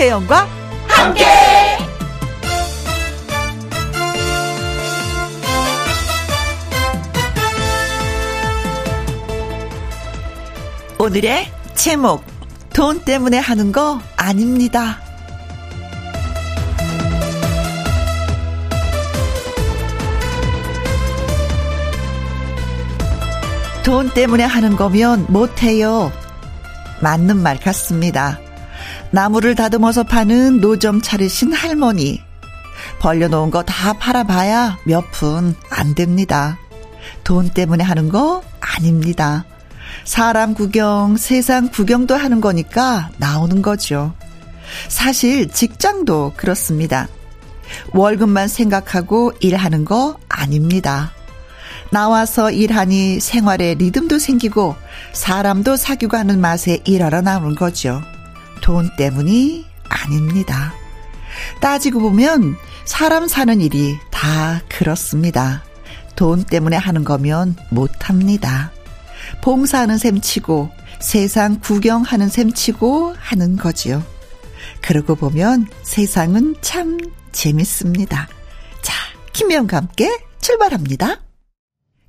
김혜영과 함께. 오늘의 제목 돈 때문에 하는 거 아닙니다. 돈 때문에 하는 거면 못해요. 맞는 말 같습니다. 나무를 다듬어서 파는 노점 차리신 할머니. 벌려놓은 거 다 팔아봐야 몇 푼 안 됩니다. 돈 때문에 하는 거 아닙니다. 사람 구경, 세상 구경도 하는 거니까 나오는 거죠. 사실 직장도 그렇습니다. 월급만 생각하고 일하는 거 아닙니다. 나와서 일하니 생활에 리듬도 생기고 사람도 사귀고 하는 맛에 일하러 나오는 거죠. 돈 때문이 아닙니다. 따지고 보면 사람 사는 일이 다 그렇습니다. 돈 때문에 하는 거면 못합니다. 봉사하는 셈 치고 세상 구경하는 셈 치고 하는 거지요. 그러고 보면 세상은 참 재밌습니다. 자, 김명과 함께 출발합니다.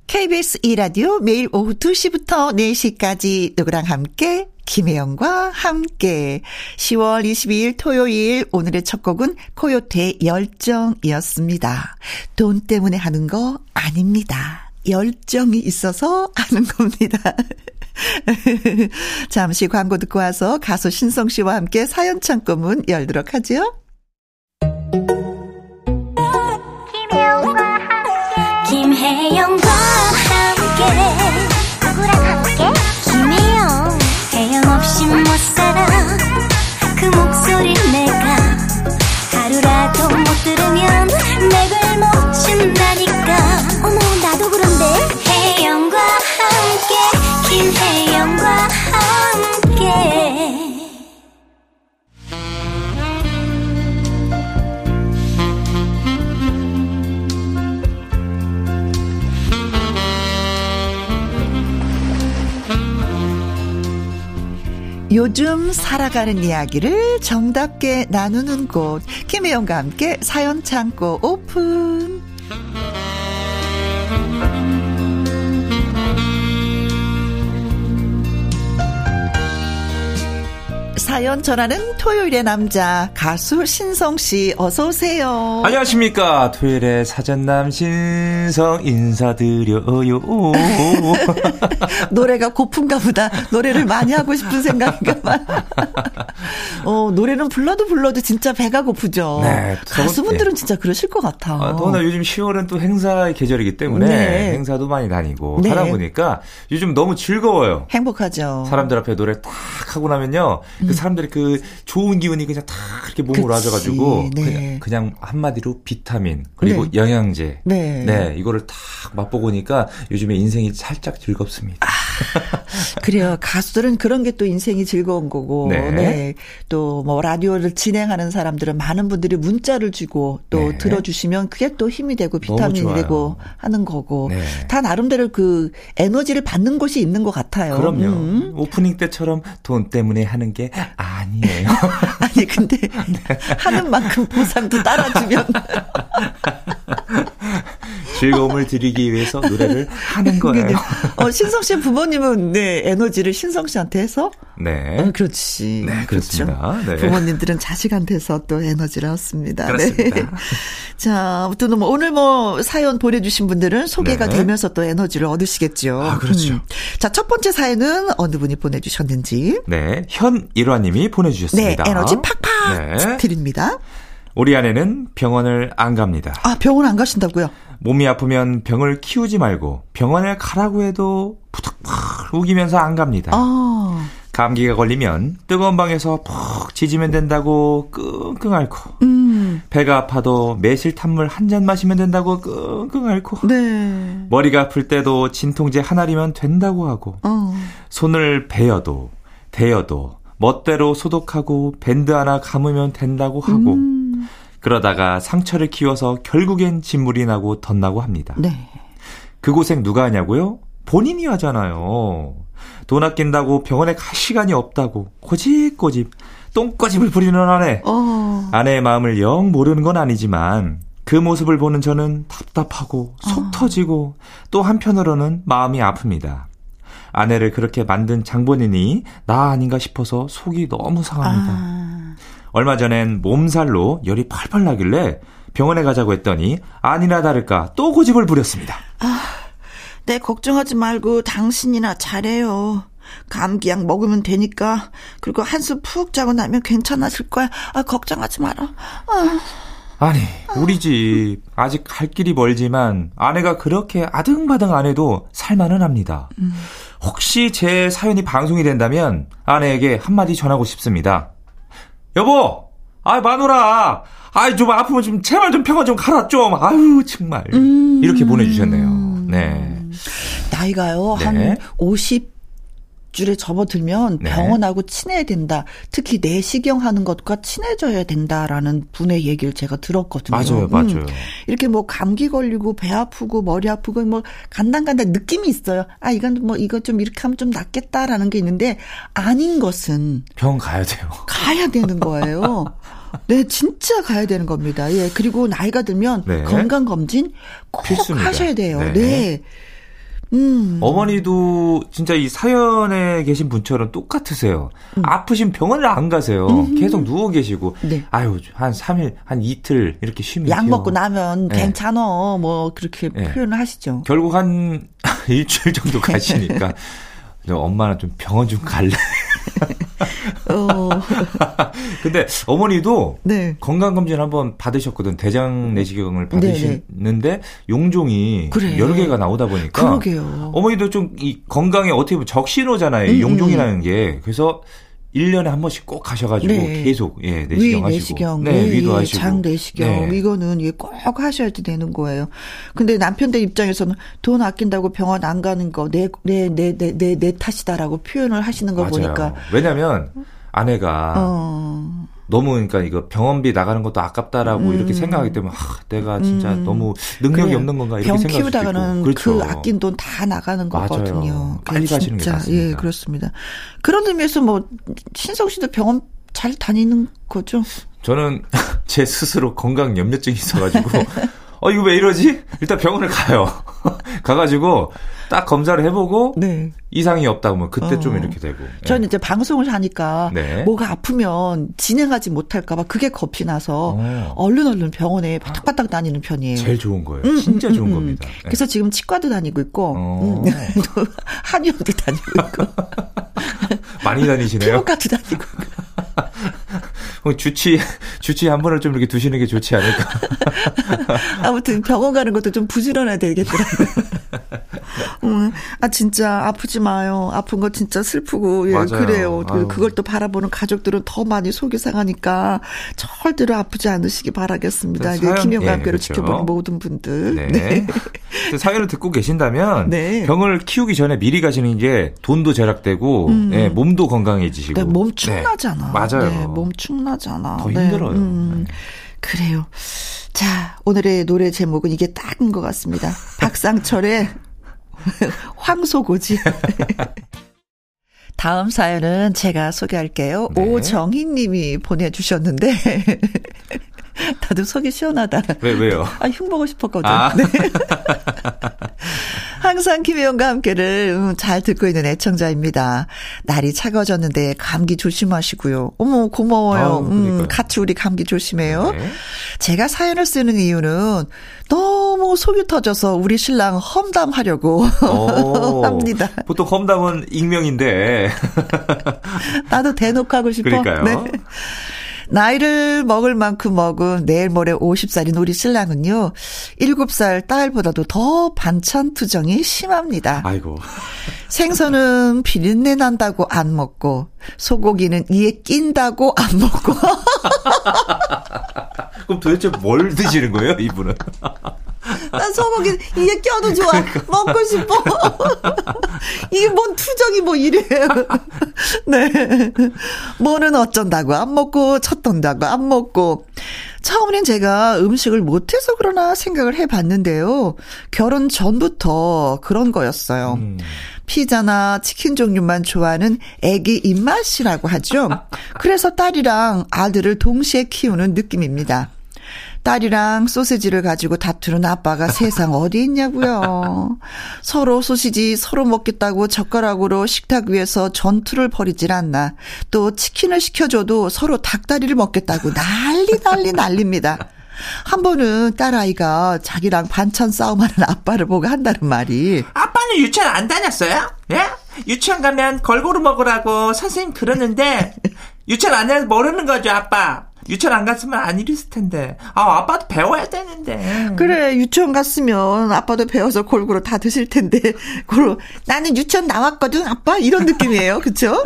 KBS 2라디오 매일 오후 2시부터 4시까지 누구랑 함께 김혜영과 함께 10월 22일 토요일 오늘의 첫 곡은 코요태 열정이었습니다. 돈 때문에 하는 거 아닙니다. 열정이 있어서 하는 겁니다. 잠시 광고 듣고 와서 가수 신성 씨와 함께 사연 창고문 열도록 하죠. 김혜영과 함께 김혜영과 함께 요즘 살아가는 이야기를 정답게 나누는 곳. 김혜영과 함께 사연 창고 오픈 사연 전하는 토요일의 남자 가수 신성 씨 어서 오세요. 안녕하십니까. 토요일에 사전남 신성 인사드려요. 노래가 고픈가 보다. 노래를 많이 하고 싶은 생각인가 봐. 어, 노래는 불러도 불러도 진짜 배가 고프죠. 네, 가수분들은 네. 진짜 그러실 것 같아. 아, 더나 요즘 10월은 또 행사의 계절이기 때문에 네. 행사도 많이 다니고 네. 하다 보니까 요즘 너무 즐거워요. 행복하죠. 사람들 앞에 노래 딱 하고 나면요. 그 사람들이 그 좋은 기운이 그냥 딱 이렇게 몸으로 와져가지고 네. 그냥, 그냥 한마디로 비타민 그리고 네. 영양제 네. 이거를 딱 맛보고 오니까 요즘에 인생이 살짝 즐겁습니다. 그래요. 가수들은 그런 게 또 인생이 즐거운 거고, 네. 네. 또 뭐 라디오를 진행하는 사람들은 많은 분들이 문자를 주고 또 네. 들어주시면 그게 또 힘이 되고 비타민이. 되고 하는 거고, 네. 다 나름대로 그 에너지를 받는 곳이 있는 것 같아요. 그럼요. 음. 오프닝 때처럼 돈 때문에 하는 게 아니에요. 아니 근데 네. 하는 만큼 보상도 따라주면 즐거움을 드리기 위해서 노래를 하는 거예요. 근데, 어, 신성 씨 부모님은 네 에너지를 신성 씨한테 해서 네. 어, 그렇지. 네, 그렇습니다. 네. 부모님들은 자식한테서 또 에너지를 얻습니다. 그렇습니다. 네. 자, 아무튼 뭐 오늘 뭐 사연 보내주신 분들은 소개가 네. 되면서 또 에너지를 얻으시겠죠. 음. 아, 그렇죠. 자, 첫 번째 사연은 어느 분이 보내주셨는지. 네, 현 일화님이 네, 보내주셨습니다. 에너지 팍팍 네. 드립니다. 우리 아내는 병원을 안 갑니다. 아, 병원 안 가신다고요? 몸이 아프면 병을 키우지 말고 병원을 가라고 해도 푸득푸득 우기면서 안 갑니다. 아, 감기가 걸리면 뜨거운 방에서 푹 지지면 된다고 끙끙 앓고 음, 배가 아파도 매실 탄물 한 잔 마시면 된다고 끙끙 앓고 네. 머리가 아플 때도 진통제 하나리면 된다고 하고 어, 손을 베어도 대어도 멋대로 소독하고 밴드 하나 감으면 된다고 하고 음, 그러다가 상처를 키워서 결국엔 진물이 나고 덧나고 합니다. 네. 그 고생 누가 하냐고요? 본인이 하잖아요. 돈 아낀다고 병원에 갈 시간이 없다고 꼬집꼬집 똥꼬집을 부리는 아내. 어. 아내의 마음을 영 모르는 건 아니지만 그 모습을 보는 저는 답답하고 속 어. 터지고 또 한편으로는 마음이 아픕니다. 아내를 그렇게 만든 장본인이 나 아닌가 싶어서 속이 너무 상합니다. 아. 얼마 전엔 몸살로 열이 팔팔 나길래 병원에 가자고 했더니 아니나 다를까 또 고집을 부렸습니다. 네, 걱정하지 말고 당신이나 잘해요. 감기약 먹으면 되니까. 그리고 한숨 푹 자고 나면 괜찮아질 거야. 아, 걱정하지 마라. 아, 아니, 우리 집 아직 갈 길이 멀지만 아내가 그렇게 아등바등 안 해도 살만은 합니다. 혹시 제 사연이 방송이 된다면 아내에게 한마디 전하고 싶습니다. 여보, 아 마누라, 아이 좀 아프면 좀 제발 좀 병원 좀 가라 좀. 아유 정말 이렇게 보내주셨네요. 네. 나이가요, 네. 한 50, 줄에 접어들면 네. 병원하고 친해야 된다. 특히 내시경 하는 것과 친해져야 된다라는 분의 얘기를 제가 들었거든요. 맞아요, 음. 맞아요. 이렇게 뭐 감기 걸리고 배 아프고 머리 아프고 뭐 간단간단 느낌이 있어요. 아 이건 뭐 이거 좀 이렇게 하면 좀 낫겠다라는 게 있는데 아닌 것은 병원 가야 돼요. 가야 되는 거예요. 네, 진짜 가야 되는 겁니다. 예, 그리고 나이가 들면 네. 건강 검진 꼭 필수입니다. 하셔야 돼요. 네. 네. 음. 어머니도 진짜 이 사연에 계신 분처럼 똑같으세요. 아프신 병원을 안 가세요. 계속 누워 계시고. 네. 아유, 한 3일, 한 이틀 이렇게 쉬면 약. 먹고 나면 네. 괜찮어. 뭐 그렇게 네. 표현을 하시죠. 결국 한 일주일 정도 가시니까 저 엄마는 좀 병원 좀 갈래. 어. 근데 어머니도 네. 건강검진 한번 받으셨거든. 대장 내시경을 받으시는데 용종이 그래. 여러 개가 나오다 보니까 그러게요. 어머니도 좀 이 건강에 어떻게 보면 적신호잖아요. 이 음, 용종이라는 게. 그래서 1년에 한 번씩 꼭 가셔가지고 네. 계속 예, 위 내시경 하시고. 내시경, 네, 위, 위도 예, 하시고. 장 내시경 네. 이거는 예, 꼭 하셔야지 되는 거예요. 근데 남편들 입장에서는 돈 아낀다고 병원 안 가는 거 내 내 내 내내내 탓이다라고 표현을 하시는 거 맞아요. 보니까 왜냐면 아내가 어 너무 그러니까 이거 병원비 나가는 것도 아깝다라고 음. 이렇게 생각하기 때문에 아, 내가 진짜 음. 너무 능력이. 없는 건가 이렇게 병 생각할 수도 키우다가는 있고. 그렇죠. 그 아낀 돈 다 나가는 맞아요. 거거든요. 빨리 가시는 게 진짜, 낫습니다. 예, 그렇습니다. 그런 의미에서 뭐 신성 씨도 병원 잘 다니는 거죠? 저는 제 스스로 건강 염려증이 있어가지고 어 이거 왜 이러지? 일단 병원을 가요. 가가지고 딱 검사를 해보고 네. 이상이 없다 면 그때 좀 어. 이렇게 되고. 예. 저는 이제 방송을 하니까 네. 뭐가 아프면 진행하지 못할까봐 그게 겁이 나서 어. 얼른 얼른 병원에 바닥바닥 다니는 편이에요. 제일 좋은 거예요. 음, 진짜 음, 좋은 음, 겁니다. 예. 그래서 지금 치과도 다니고 있고, 어. 음, 또 한의원도 다니고 있고, 많이 다니시네요. 피부과도 다니고 주치 주치 한 번을 좀 이렇게 두시는 게 좋지 않을까. 아무튼 병원 가는 것도 좀 부지런해야 되겠더라고요. 음, 아 진짜 아프지 마요. 아픈 거 진짜 슬프고 예. 그래요. 그, 아유. 그걸 또 바라보는 가족들은 더 많이 속이 상하니까 절대로 아프지 않으시기 바라겠습니다. 사연- 네, 김영과 예, 그렇죠. 지켜보는 모든 분들. 네. 근데 사연을 듣고 계신다면 네. 병을 키우기 전에 미리 가시는 게 돈도 절약되고 예, 몸도 건강해지시고. 네, 몸 네. 축나잖아. 맞아요. 네, 몸 축나 잖아. 더 네, 힘들어요. 음, 네. 그래요. 자, 오늘의 노래 제목은 이게 딱인 것 같습니다. 박상철의 황소고지. 다음 사연은 제가 소개할게요. 네. 오정희 님이 보내주셨는데, 다들 속이 시원하다. 왜 왜요? 아, 흉보고 싶었거든. 아. 네. 항상 김혜영과 함께를 음, 잘 듣고 있는 애청자입니다. 날이 차가워졌는데 감기 조심하시고요. 어머 고마워요. 아우, 음. 같이 우리 감기 조심해요. 네. 제가 사연을 쓰는 이유는 너무 속이 터져서 우리 신랑 험담하려고 오. 합니다. 보통 험담은 익명인데. 나도 대놓고 하고 싶어. 그러니까요. 네. 나이를 먹을 만큼 먹은 내일 모레 50살인 우리 신랑은요. 7살 딸보다도 더 반찬 투정이 심합니다. 아이고. 생선은 비린내 난다고 안 먹고 소고기는 이에 낀다고 안 먹고 그럼 도대체 뭘 드시는 거예요, 이분은? 난 소고기 이에 껴도 좋아. 먹고 싶어. 이게 뭔 투정이 뭐 이래 네. 뭐는 어쩐다고. 안 먹고 쳤던다고. 안 먹고. 처음엔 제가 음식을 못해서 그러나 생각을 해봤는데요. 결혼 전부터 그런 거였어요. 음. 피자나 치킨 종류만 좋아하는 애기 입맛이라고 하죠. 그래서 딸이랑 아들을 동시에 키우는 느낌입니다. 딸이랑 소세지를 가지고 다투는 아빠가 세상 어디 있냐고요. 서로 소시지 서로 먹겠다고 젓가락으로 식탁 위에서 전투를 벌이질 않나. 또 치킨을 시켜줘도 서로 닭다리를 먹겠다고 난리 난리 난립니다. 한 번은 딸아이가 자기랑 반찬 싸움하는 아빠를 보고 한다는 말이 아빠는 유치원 안 다녔어요? 예? 유치원 가면 걸고루 먹으라고 선생님 그러는데 유치원 안 다녀서 모르는 거죠 아빠 유치원 안 갔으면 안 이랬을 텐데. 아, 아빠도 배워야 되는데. 그래, 유치원 갔으면 아빠도 배워서 골고루 다 드실 텐데. 고로 나는 유치원 나왔거든, 아빠? 이런 느낌이에요. 그쵸?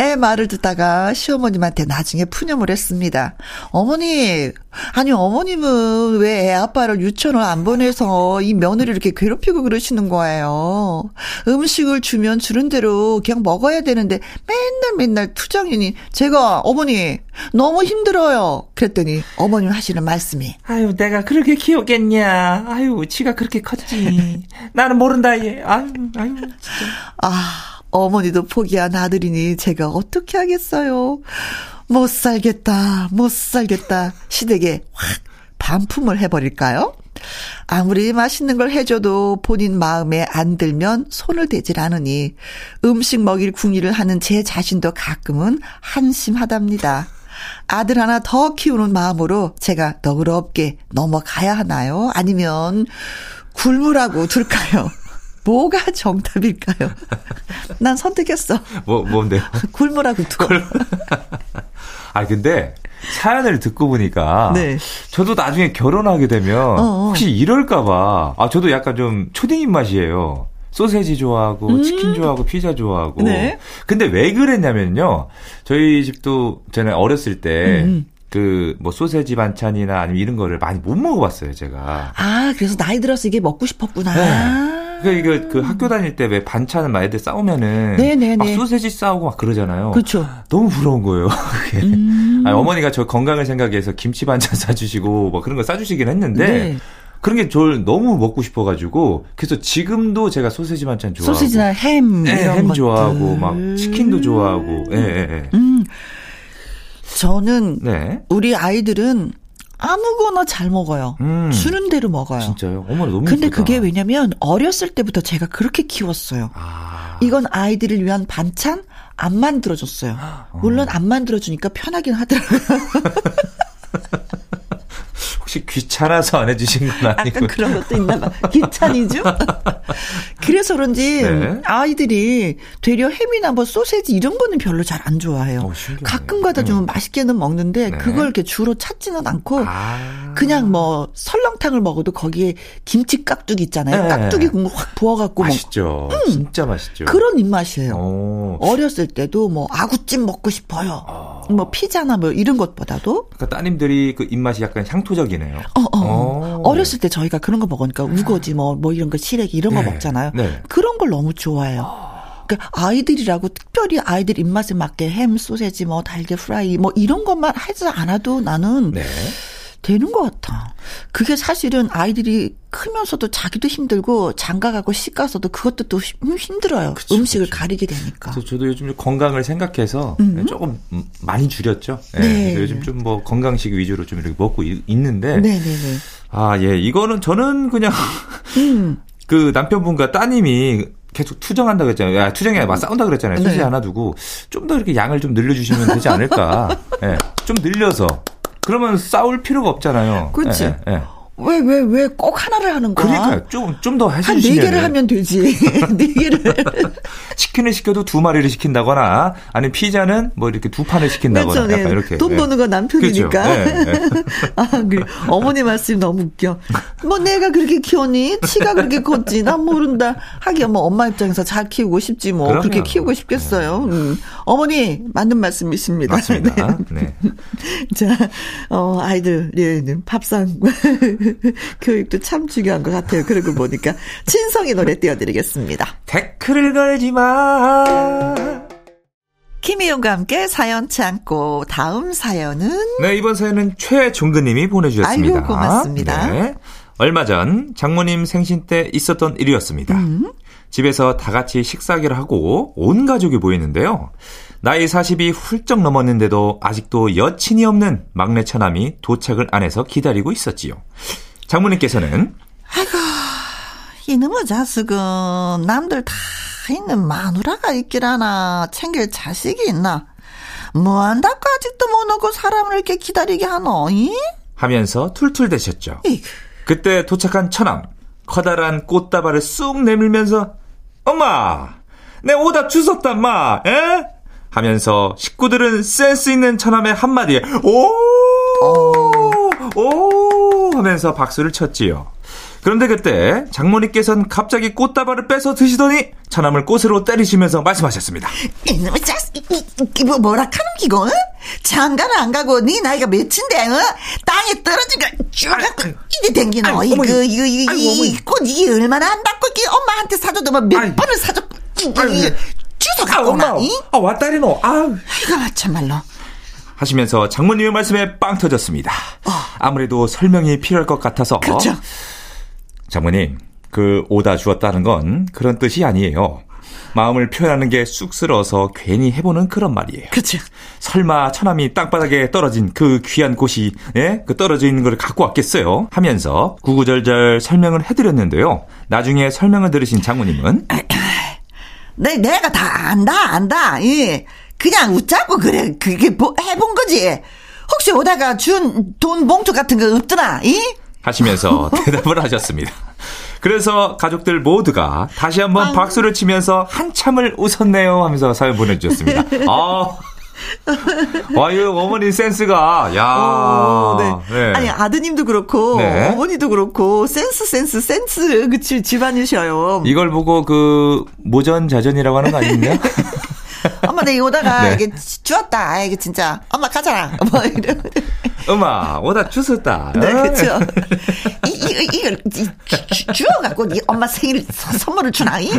애 말을 듣다가 시어머님한테 나중에 푸념을 했습니다. 어머니, 아니 어머님은 왜 애 아빠를 유치원을 안 보내서 이 며느리 이렇게 괴롭히고 그러시는 거예요. 음식을 주면 주는 대로 그냥 먹어야 되는데 맨날 맨날 투정이니 제가 어머니 너무 힘들어요. 그랬더니 어머님 하시는 말씀이 아유 내가 그렇게 키우겠냐. 아유 지가 그렇게 컸지. 나는 모른다 얘. 아유 아유 진짜. 아 어머니도 포기한 아들이니 제가 어떻게 하겠어요. 못 살겠다, 못 살겠다. 시댁에 확 반품을 해버릴까요? 아무리 맛있는 걸 해줘도 본인 마음에 안 들면 손을 대질 않으니 음식 먹일 궁리를 하는 제 자신도 가끔은 한심하답니다. 아들 하나 더 키우는 마음으로 제가 너그럽게 넘어가야 하나요? 아니면 굶으라고 둘까요? 뭐가 정답일까요? 난 선택했어. 뭐, 뭔데요? 굶으라고 두. 아, 근데 사연을 듣고 보니까 네. 저도 나중에 결혼하게 되면 어어. 혹시 이럴까봐 아 저도 약간 좀 초딩 입맛이에요. 소세지 좋아하고 음. 치킨 좋아하고 피자 좋아하고. 네. 근데 왜 그랬냐면요. 저희 집도 전에 어렸을 때 음. 그뭐 소세지 반찬이나 아니면 이런 거를 많이 못 먹어봤어요 제가. 아 그래서 나이 들어서 이게 먹고 싶었구나. 네. 그러니까 이거 그 학교 다닐 때 왜 반찬은 막 애들 싸우면은 네네네. 막 소세지 싸우고 막 그러잖아요. 그렇죠. 너무 부러운 거예요. 그게. 음. 아니, 어머니가 저 건강을 생각해서 김치 반찬 싸주시고 뭐 그런 거 싸주시긴 했는데. 네. 그런 게 저를 너무 먹고 싶어가지고 그래서 지금도 제가 소세지 반찬 좋아하고 소세지나 햄 네, 햄 것들. 좋아하고 막 치킨도 좋아하고 예, 예, 예. 음. 저는 네. 우리 아이들은 아무거나 잘 먹어요. 음. 주는 대로 먹어요. 진짜요? 어머니 너무 근데 예쁘다. 그게 왜냐면 어렸을 때부터 제가 그렇게 키웠어요. 아. 이건 아이들을 위한 반찬 안 만들어줬어요. 물론 안 만들어주니까 편하긴 하더라고요. 혹시 귀찮아서 안 해주신 건 아니고. 약간 그런 것도 있나 봐. 귀찮이죠? 그래서 그런지 네. 아이들이 되려 햄이나 뭐 소세지 이런 거는 별로 잘 안 좋아해요. 오, 가끔 가다 좀 음. 맛있게는 먹는데 네. 그걸 이렇게 주로 찾지는 않고 아. 그냥 뭐 설렁탕을 먹어도 거기에 김치 깍두기 있잖아요. 네. 깍두기 국물 확 부어갖고 맛있죠. 뭐. 음. 진짜 맛있죠. 그런 입맛이에요. 오. 어렸을 때도 뭐 아구찜 먹고 싶어요. 어. 뭐 피자나 뭐 이런 것보다도. 그러니까 따님들이 그 입맛이 약간 향토적이네요. 어, 어. 어. 어렸을 때 저희가 그런 거 먹으니까 우거지 뭐, 뭐 이런 거 시래기 이런 거 네. 먹잖아요. 네. 그런 걸 너무 좋아해요. 그러니까 아이들이라고 특별히 아이들 입맛에 맞게 햄, 소세지, 뭐 달걀 프라이 뭐 이런 것만 하지 않아도 나는 네. 되는 것 같아. 그게 사실은 아이들이 크면서도 자기도 힘들고 장가가고 시가서도 그것도 또 힘들어요. 그쵸, 음식을 그쵸. 가리게 되니까. 그래서 저도 요즘 건강을 생각해서 음. 조금 많이 줄였죠. 네. 네. 요즘 좀 뭐 건강식 위주로 좀 이렇게 먹고 있는데. 네네네. 네, 네. 아, 예. 이거는 저는 그냥 음. 그 남편분과 따님이 계속 투정한다 그랬잖아요. 야, 투정이 아니라 막 싸운다 그랬잖아요. 소시 네. 하나 두고 좀 더 이렇게 양을 좀 늘려주시면 되지 않을까. 예. 네. 좀 늘려서. 그러면 싸울 필요가 없잖아요. 그렇지. 예, 예. 왜, 왜, 왜 꼭 하나를 하는 거야? 그러니까 좀, 좀 더 해주시면. 한네 개를 하면 되지. 네 개를. 치킨을 시켜도 두 마리를 시킨다거나, 아니면 피자는 뭐 이렇게 두 판을 시킨다거나. 그렇죠, 약간 이렇게. 돈 버는 건 남편이니까. 그렇죠. 네, 네. 아, 그래. 어머니 말씀이 너무 웃겨. 뭐 내가 그렇게 키웠니? 치가 그렇게 컸지? 난 모른다. 하긴 뭐 엄마 입장에서 잘 키우고 싶지 뭐. 그럼요. 그렇게 키우고 싶겠어요. 네. 음. 어머니, 맞는 말씀이십니다. 맞습니다. 네. 자, 어, 아이들, 예, 밥상. 교육도 참 중요한 것 같아요. 거 보니까. 친성의 노래 띄워드리겠습니다. 댓글을 걸지 마. 김희용과 함께 사연 참고 다음 사연은 네 이번 사연은 최종근님이 보내주셨습니다. 아유 고맙습니다. 네. 얼마 전 장모님 생신 때 있었던 일이었습니다. 음? 집에서 다 같이 식사기를 하고 온 가족이 모였는데요. 나이 40이 훌쩍 넘었는데도 아직도 여친이 없는 막내 처남이 도착을 안 해서 기다리고 있었지요. 장모님께서는 아이고 이놈의 자식은 남들 다 있는 마누라가 있기라나 챙길 자식이 있나 뭐한다고 아직도 못 오고 사람을 이렇게 기다리게 하노 이? 하면서 툴툴대셨죠. 그때 도착한 처남 커다란 꽃다발을 쑥 내밀면서 엄마 내 오답 주웠다 마 에? 하면서 식구들은 센스 있는 처남의 한마디에 오! 오! 하면서 박수를 쳤지요. 그런데 그때 장모님께서는 갑자기 꽃다발을 빼서 드시더니 처남을 꽃으로 때리시면서 말씀하셨습니다. 이놈의 자식, 뭐, 뭐라 카는 기고, 어? 장가를 안 가고 네 나이가 몇인데, 어? 땅에 떨어진 거쭉 갖고 이게 댕기노. 이거, 이거, 이거, 이거, 이꽃 이게 얼마나 한다고, 이게 엄마한테 사줘도 뭐몇 번을 사줬고, 이거, 주소 갖고 아, 나, 이? 아, 왔다리 노. 아, 이거 참말로. 하시면서 장모님의 말씀에 빵 터졌습니다. 어. 아무래도 설명이 필요할 것 같아서. 그렇죠. 장모님, 그 오다 주었다는 건 그런 뜻이 아니에요. 마음을 표현하는 게 쑥스러워서 괜히 해보는 그런 말이에요. 그렇죠. 설마 처남이 땅바닥에 떨어진 그 귀한 꽃이 예? 그 떨어져 있는 걸 갖고 왔겠어요? 하면서 구구절절 설명을 해드렸는데요. 나중에 설명을 들으신 장모님은 내 내가 다 안다 안다. 예. 그냥 웃자고 그래 그게 뭐 해본 거지. 혹시 오다가 준 돈 봉투 같은 거 없더나? 이? 하시면서 대답을 하셨습니다. 그래서 가족들 모두가 다시 한번 박수를 치면서 한참을 웃었네요 하면서 사연 보내주셨습니다. 아. 와유 어머니 센스가 야 오, 네. 네. 아니 아드님도 그렇고 네. 어머니도 그렇고 센스 센스 센스 그치 집안이셔요. 이걸 보고 그 모전자전이라고 하는 거 아닙니까? 엄마 내 오다가 네. 이게 주웠다. 아, 이게 진짜 엄마 가자라. 뭐 이런. 엄마 오다 주웠다. 네 그렇죠. 이, 이, 이걸 주워갖고 이 엄마 생일 선물을 주나? 이?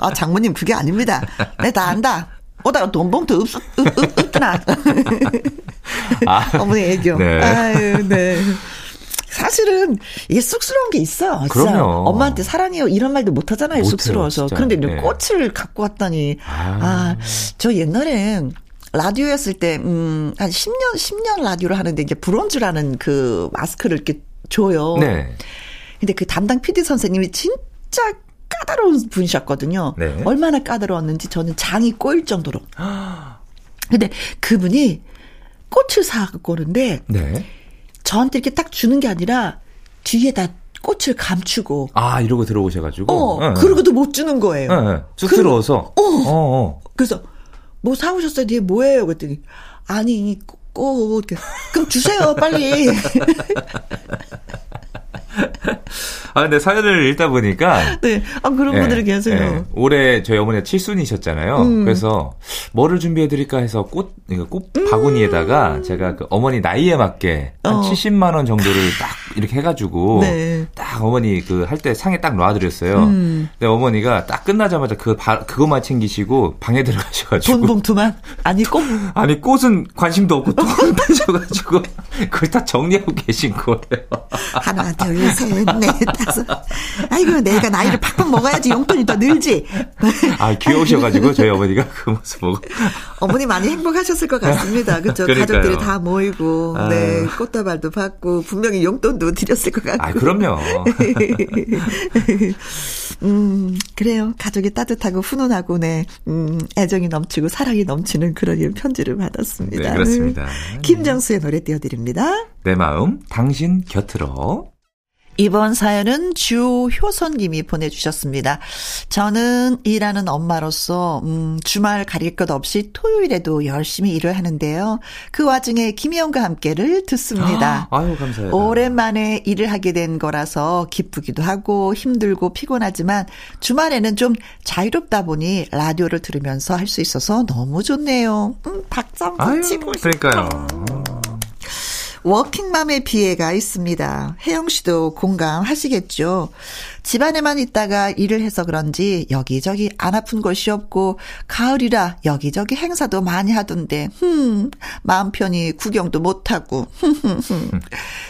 아 장모님 그게 아닙니다. 내 다 안다. 오다가 돈 봉투 없, 없, 없, 없더나. 아, 어머니 애교. 네. 아유, 네. 사실은 이게 쑥스러운 게 있어요. 그럼요. 엄마한테 사랑해요 이런 말도 못 하잖아요. 쑥스러워서. 진짜. 그런데 네. 꽃을 갖고 왔다니 아, 아 저 옛날엔 라디오였을 때, 음, 한 10년, 10년 라디오를 하는데 이제 브론즈라는 그 마스크를 이렇게 줘요. 네. 근데 그 담당 PD 선생님이 진짜 까다로운 분이셨거든요. 네. 얼마나 까다로웠는지 저는 장이 꼬일 정도로. 근데 그분이 꽃을 사갖고 오는데, 네. 저한테 이렇게 딱 주는 게 아니라 뒤에다 꽃을 감추고. 아, 이러고 들어오셔가지고. 어, 네, 그러고도 못 주는 거예요. 네, 쑥스러워서. 그, 어, 어, 어. 그래서, 뭐 사오셨어요? 뒤에 뭐예요? 그랬더니, 아니, 꽃. 그럼 주세요, 빨리. 아, 근데 사연을 읽다 보니까. 네. 아, 그런 네, 분들이 계세요. 네. 올해 저희 어머니가 칠순이셨잖아요. 음. 그래서 뭐를 준비해드릴까 해서 꽃, 꽃 바구니에다가 음. 제가 그 어머니 나이에 맞게 한 어. 70만원 정도를 딱 이렇게 해가지고. 네. 딱 어머니 그 할 때 상에 딱 놔드렸어요. 음. 근데 어머니가 딱 끝나자마자 그 바, 그것만 챙기시고 방에 들어가셔가지고. 돈 봉투만? 아니, 꽃? 아니, 꽃은 관심도 없고 돈 빼셔가지고 그걸 다 정리하고 계신 거예요. 하나, 둘, 셋, 넷, 다섯. 아이고, 내가 나이를 팍팍 먹어야지 용돈이 더 늘지. 아, 귀여우셔가지고 저희 어머니가 그 모습 보고. 어머니 많이 행복하셨을 것 같습니다. 그죠? 가족들이 다 모이고, 아. 네, 꽃다발도 받고, 분명히 용돈도 드렸을 것 같고. 아, 그럼요. 음, 그래요. 가족이 따뜻하고 훈훈하고, 네, 음, 애정이 넘치고 사랑이 넘치는 그런 편지를 받았습니다. 네, 그렇습니다. 김정수의 노래 띄워드립니다. 내 마음, 당신 곁으로. 이번 사연은 주효선님이 보내주셨습니다. 저는 일하는 엄마로서 음, 주말 가릴 것 없이 토요일에도 열심히 일을 하는데요. 그 와중에 김희영과 함께를 듣습니다. 아, 아유 감사해요. 오랜만에 일을 하게 된 거라서 기쁘기도 하고 힘들고 피곤하지만 주말에는 좀 자유롭다 보니 라디오를 들으면서 할 수 있어서 너무 좋네요. 음, 박장 치고 싶어. 그러니까요. 워킹맘의 비애가 있습니다. 혜영 씨도 공감하시겠죠. 집안에만 있다가 일을 해서 그런지 여기저기 안 아픈 곳이 없고 가을이라 여기저기 행사도 많이 하던데 흠 마음 편히 구경도 못 하고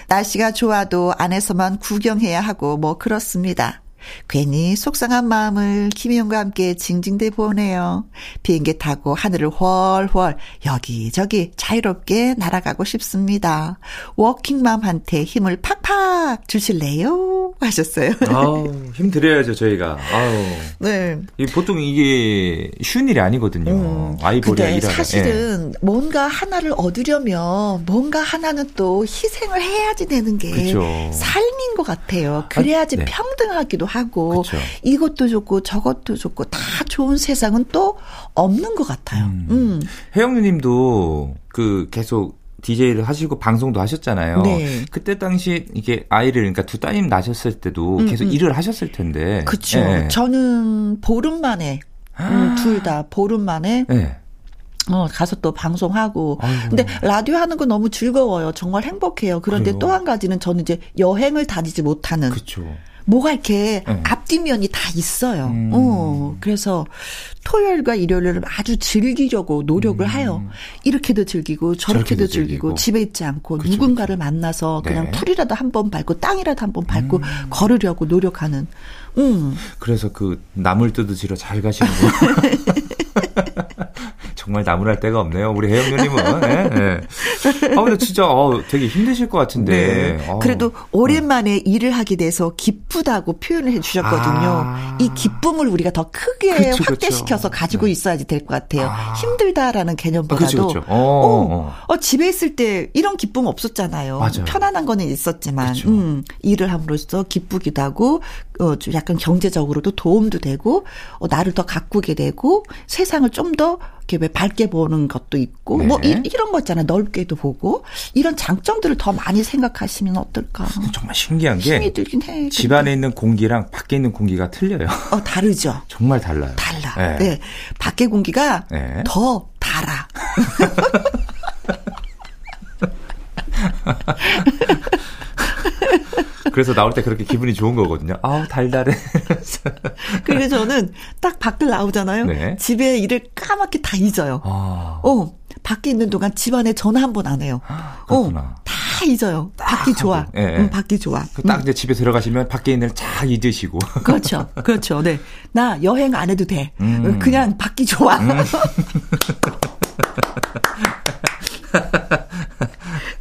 날씨가 좋아도 안에서만 구경해야 하고 뭐 그렇습니다. 괜히 속상한 마음을 김희영과 함께 징징대 보네요. 비행기 타고 하늘을 훨훨 여기저기 자유롭게 날아가고 싶습니다. 워킹맘한테 힘을 팍팍 주실래요? 하셨어요. 아우, 힘 드려야죠, 저희가. 아우. 네. 보통 이게 쉬운 일이 아니거든요. 음, 아이보리아 일하는. 사실은 예. 뭔가 하나를 얻으려면 뭔가 하나는 또 희생을 해야지 되는 게 그쵸. 삶인 것 같아요. 그래야지 아, 네. 평등하기도 하고 그쵸. 이것도 좋고 저것도 좋고 다 좋은 세상은 또 없는 것 같아요. 음. 음. 혜영님도 그 계속 DJ를 하시고 방송도 하셨잖아요. 네. 그때 당시 이게 아이를 그러니까 두 따님 나셨을 때도 음, 계속 음. 일을 하셨을 텐데. 그렇죠. 네. 저는 보름 만에 음, 둘다 보름 만에 네. 어, 가서 또 방송하고. 아이고. 근데 라디오 하는 거 너무 즐거워요. 정말 행복해요. 그런데 또 한 가지는 저는 이제 여행을 다니지 못하는. 그렇죠. 뭐가 이렇게 네. 앞뒤면이 다 있어요. 음. 어, 그래서 토요일과 일요일을 아주 즐기려고 노력을 음. 해요. 이렇게도 즐기고 저렇게도 즐기고, 즐기고, 집에 있지 않고 그쵸, 누군가를 그쵸. 만나서 그냥 네. 풀이라도 한 번 밟고 땅이라도 한 번 밟고 음. 걸으려고 노력하는. 음. 그래서 그 나물 뜯으시러 잘 가시는 거. 정말 나무랄 데가 없네요. 우리 혜영 누님은. 네, 네. 아, 근데 진짜 어, 되게 힘드실 것 같은데. 네. 그래도 오랜만에 음. 일을 하게 돼서 기쁘다고 표현을 해 주셨거든요. 아. 이 기쁨을 우리가 더 크게 그쵸, 확대시켜서 그쵸. 가지고 네. 있어야지 될 것 같아요. 아. 힘들다라는 개념보다도. 그쵸, 어, 어, 어. 어, 집에 있을 때 이런 기쁨 없었잖아요. 맞아요. 편안한 거는 있었지만, 음, 일을 함으로써 기쁘기도 하고, 어, 좀 약간 경제적으로도 도움도 되고, 어, 나를 더 가꾸게 되고, 세상을 좀더 이렇게 왜 밝게 보는 것도 있고 네. 뭐 이, 런거 있잖아요. 넓게도 보고 이런 장점들을 더 많이 생각하시면 어떨까? 정말 신기한 게 힘이 들긴 해. 집 안에 있는 공기랑 밖에 있는 공기가 틀려요. 어 다르죠. 정말 달라요. 달라. 네. 네. 밖에 공기가 네. 더 달아. 그래서 나올 때 그렇게 기분이 좋은 거거든요. 아우 달달해. 그리고 저는 딱 밖을 나오잖아요. 네. 집에 일을 까맣게 다 잊어요. 아. 어 밖에 있는 동안 집안에 전화 한 번 안 해요. 그렇구나. 어, 다 잊어요. 밖이 좋아. 네. 응, 밖이 좋아. 그딱 응. 이제 집에 들어가시면 밖에 있는 쫙 잊으시고. 그렇죠. 그렇죠. 네. 나 여행 안 해도 돼. 음. 그냥 밖이 좋아. 음.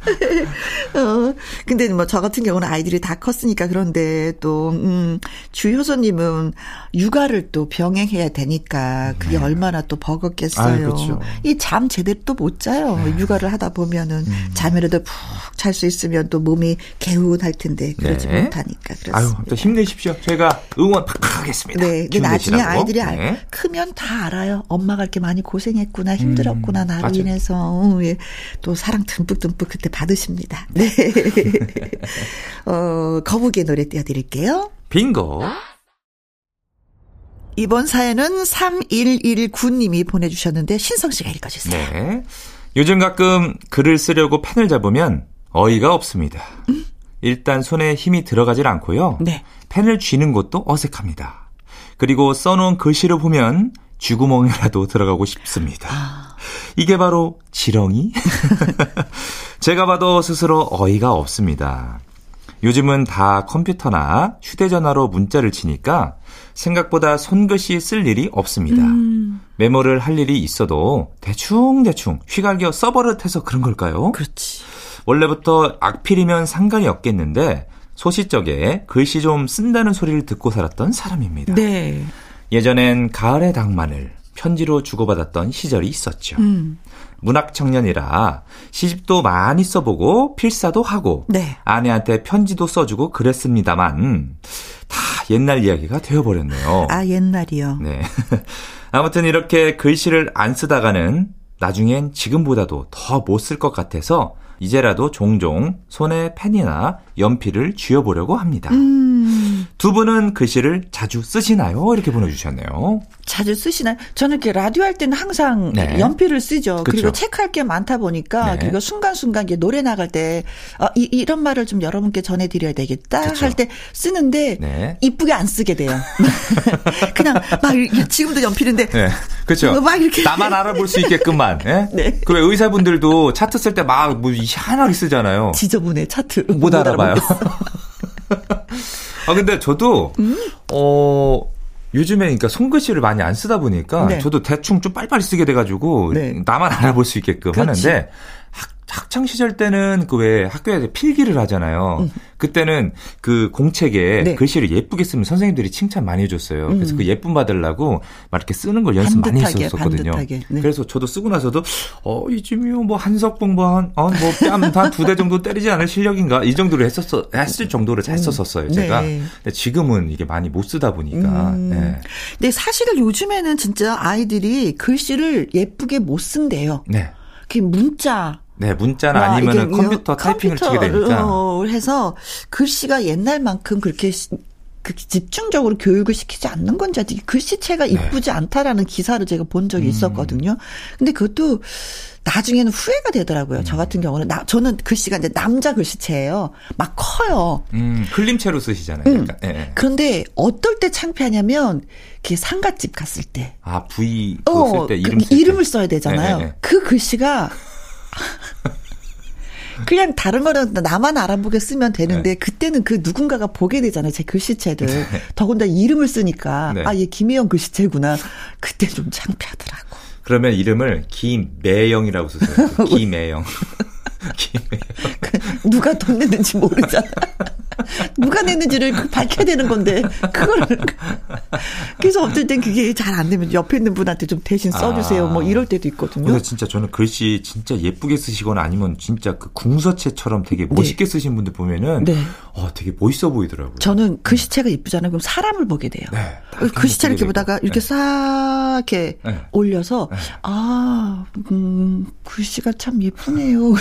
어, 근데 뭐 저 같은 경우는 아이들이 다 컸으니까 그런데 또, 음, 주효선님은 육아를 또 병행해야 되니까 그게 네. 얼마나 또 버겁겠어요. 그렇죠. 이잠 제대로 또 못 자요. 네. 육아를 하다 보면은 음. 잠이라도 푹 잘 수 있으면 또 몸이 개운할 텐데 그러지 네. 못하니까 그렇습니다. 아유, 또 힘내십시오. 저희가 응원 팍팍 하겠습니다. 네. 근데 나중에 아이들이 네. 크면 다 알아요. 엄마가 이렇게 많이 고생했구나, 힘들었구나, 음, 나로 맞아. 인해서. 어, 예. 또 사랑 듬뿍듬뿍 그때 받으십니다. 네. 어, 거북이의 노래 띄워드릴게요. 빙고. 이번 사연은 3119님이 보내주셨는데 신성 씨가 읽어주세요. 네. 요즘 가끔 글을 쓰려고 펜을 잡으면 어이가 없습니다. 음? 일단 손에 힘이 들어가질 않고요. 네. 펜을 쥐는 것도 어색합니다. 그리고 써놓은 글씨를 보면 쥐구멍이라도 들어가고 싶습니다. 아. 이게 바로 지렁이? 제가 봐도 스스로 어이가 없습니다. 요즘은 다 컴퓨터나 휴대전화로 문자를 치니까 생각보다 손글씨 쓸 일이 없습니다. 음. 메모를 할 일이 있어도 대충대충 휘갈겨 써버릇해서 그런 걸까요? 그렇지. 원래부터 악필이면 상관이 없겠는데 소시적에 글씨 좀 쓴다는 소리를 듣고 살았던 사람입니다. 네. 예전엔 가을의 낭만을 편지로 주고받았던 시절이 있었죠. 음. 문학 청년이라 시집도 많이 써보고 필사도 하고 네. 아내한테 편지도 써주고 그랬습니다만 다 옛날 이야기가 되어버렸네요. 아 옛날이요. 네. 아무튼 이렇게 글씨를 안 쓰다가는 나중엔 지금보다도 더 못 쓸 것 같아서 이제라도 종종 손에 펜이나 연필을 쥐어보려고 합니다. 음. 두 분은 글씨를 자주 쓰시나요? 이렇게 보내주셨네요. 자주 쓰시나요? 저는 이렇게 라디오 할 때는 항상 네. 연필을 쓰죠. 그리고 그쵸. 체크할 게 많다 보니까 네. 그리고 순간순간 이게 노래 나갈 때 어, 이, 이런 말을 좀 여러분께 전해드려야 되겠다. 할 때 쓰는데 네. 이쁘게 안 쓰게 돼요. 그냥 막 지금도 연필인데 네. 그렇죠. 막 이렇게. 나만 알아볼 수 있게끔만. 예? 네. 그왜 의사분들도 차트 쓸 때 막 뭐 희한하게 쓰잖아요. 지저분해 차트 못 알아봐요. 아 근데 저도 음? 어 요즘에 그러니까 손글씨를 많이 안 쓰다 보니까 네. 저도 대충 좀 빨리빨리 쓰게 돼가지고 네. 나만 알아볼 수 있게끔 그렇지. 하는데 학, 학창 시절 때는 그 왜 학교에 필기를 하잖아요. 그때는 그 공책에 음. 네. 글씨를 예쁘게 쓰면 선생님들이 칭찬 많이 해줬어요. 그래서 그 예쁨 받으려고 막 이렇게 쓰는 걸 연습 많이 반듯하게, 했었거든요. 반듯하게. 네. 그래서 저도 쓰고 나서도 어 이쯤이면 뭐 한석봉 뭐한뭐뺨한두 대 정도 때리지 않을 실력인가 이 정도로 했었어 했을 정도로 했었었어요 제가. 네. 근데 지금은 이게 많이 못 쓰다 보니까. 음. 네. 근데 사실은 요즘에는 진짜 아이들이 글씨를 예쁘게 못 쓴대요. 네. 그 문자 네, 문자나 와, 아니면은 이게 컴퓨터 타이핑을 치게 되니까. 컴퓨터를 해서 글씨가 옛날만큼 그렇게 시- 그 집중적으로 교육을 시키지 않는 건지 아직 글씨체가 네. 이쁘지 않다라는 기사를 제가 본 음. 적이 있었거든요. 근데 그것도 나중에는 후회가 되더라고요. 음. 저 같은 경우는 나 저는 글씨가 이제 남자 글씨체예요. 막 커요. 음, 클림체로 쓰시잖아요. 약간. 예, 예. 그런데 어떨 때 창피하냐면 그 상가집 갔을 때. 아, V 어, 쓸때그 이름 쓸 때. 이름을 써야 되잖아요. 네, 네, 네. 그 글씨가 그냥 다른 거는 나만 알아보게 쓰면 되는데 네. 그때는 그 누군가가 보게 되잖아요. 제 글씨체들. 더군다나 이름을 쓰니까 네. 아, 얘 김혜영 글씨체구나. 그때 좀 창피하더라고. 그러면 이름을 김매영이라고 쓰세요. 김매영. 김매영. 누가 돈 냈는지 모르잖아. 누가 냈는지를 그 밝혀야 되는 건데 그거를 그래서 어떨 땐 그게 잘 안 되면 옆에 있는 분한테 좀 대신 써주세요. 아. 뭐 이럴 때도 있거든요. 근데 진짜 저는 글씨 진짜 예쁘게 쓰시거나 아니면 진짜 그 궁서체처럼 되게 멋있게 쓰신 분들 보면은 네. 어 되게 멋있어 보이더라고요. 저는 글씨체가 이쁘잖아요. 그럼 사람을 보게 돼요. 네. 글씨체를 이렇게 보다가. 이렇게 네. 싹 이렇게 네. 올려서 아, 음, 글씨가 참 예쁘네요.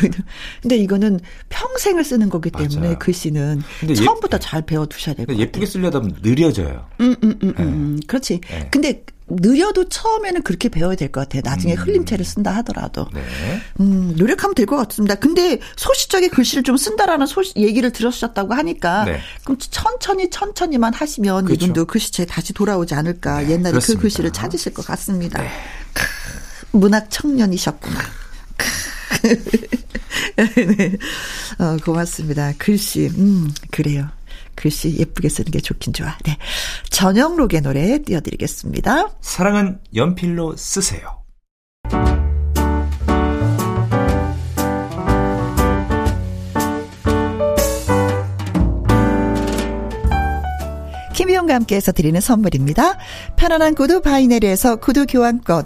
근데 이거는 평생을 쓰는 거기 때문에 맞아요. 글씨는 근데 예- 처음부터 잘 배워 두셔야 될 것 같아요. 예쁘게 쓰려다 보면 느려져요. 음, 음, 음, 음. 그렇지. 네. 근데 느려도 처음에는 그렇게 배워야 될 것 같아요. 나중에 흘림체를 쓴다 하더라도. 네. 음, 노력하면 될 것 같습니다. 근데 소시적인 글씨를 좀 쓴다라는 소시, 얘기를 들으셨다고 하니까 네. 그럼 천천히 천천히만 하시면 그렇죠. 이분도 글씨체 다시 돌아오지 않을까. 네, 옛날에 그렇습니다. 그 글씨를 찾으실 것 같습니다. 크, 문학 청년이셨구나. 크. 네. 어, 고맙습니다. 글씨, 음, 그래요. 글씨 예쁘게 쓰는 게 좋긴 좋아. 네. 전영록의 노래 띄워드리겠습니다. 사랑은 연필로 쓰세요. 김희용과 함께해서 드리는 선물입니다. 편안한 구두 바이네리에서 구두 교환권,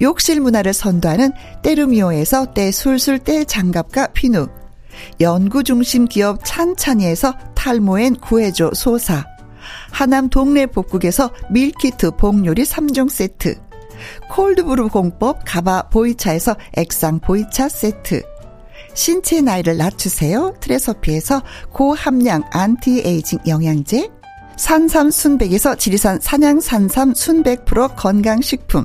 욕실 문화를 선도하는 때르미오에서 때술술 때 장갑과 비누 연구 중심 기업 찬찬이에서 탈모엔 구해줘 소사 하남 동네 복국에서 meal kit 복요리 3종 세트 cold brew 공법 가바 보이차에서 액상 보이차 세트 신체 나이를 낮추세요. 트레서피에서 고함량 안티에이징 영양제 산삼 순백에서 지리산 산양 산삼 순백 프로 건강식품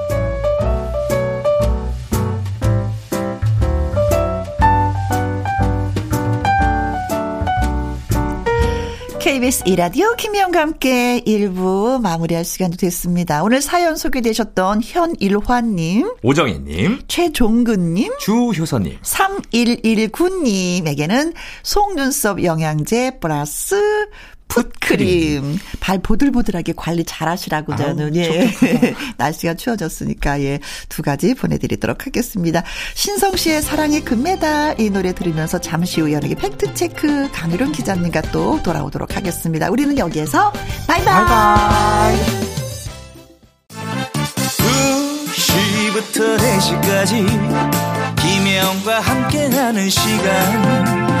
KBS 이라디오 김혜영과 함께 1부 마무리할 시간이 됐습니다. 오늘 사연 소개되셨던 현일환님, 오정희님, 최종근님, 주효선님, 3119님에게는 속눈썹 영양제 플러스 풋크림. 발 보들보들하게 관리 잘 하시라고 저는, 예. 날씨가 추워졌으니까, 예. 두 가지 보내드리도록 하겠습니다. 신성 씨의 사랑의 금메달 이 노래 들으면서 잠시 후 연예계 팩트체크 강유론 기자님과 또 돌아오도록 하겠습니다. 우리는 여기에서 바이바이. 바이바이. 2시부터 4시까지 김혜영과 함께하는 시간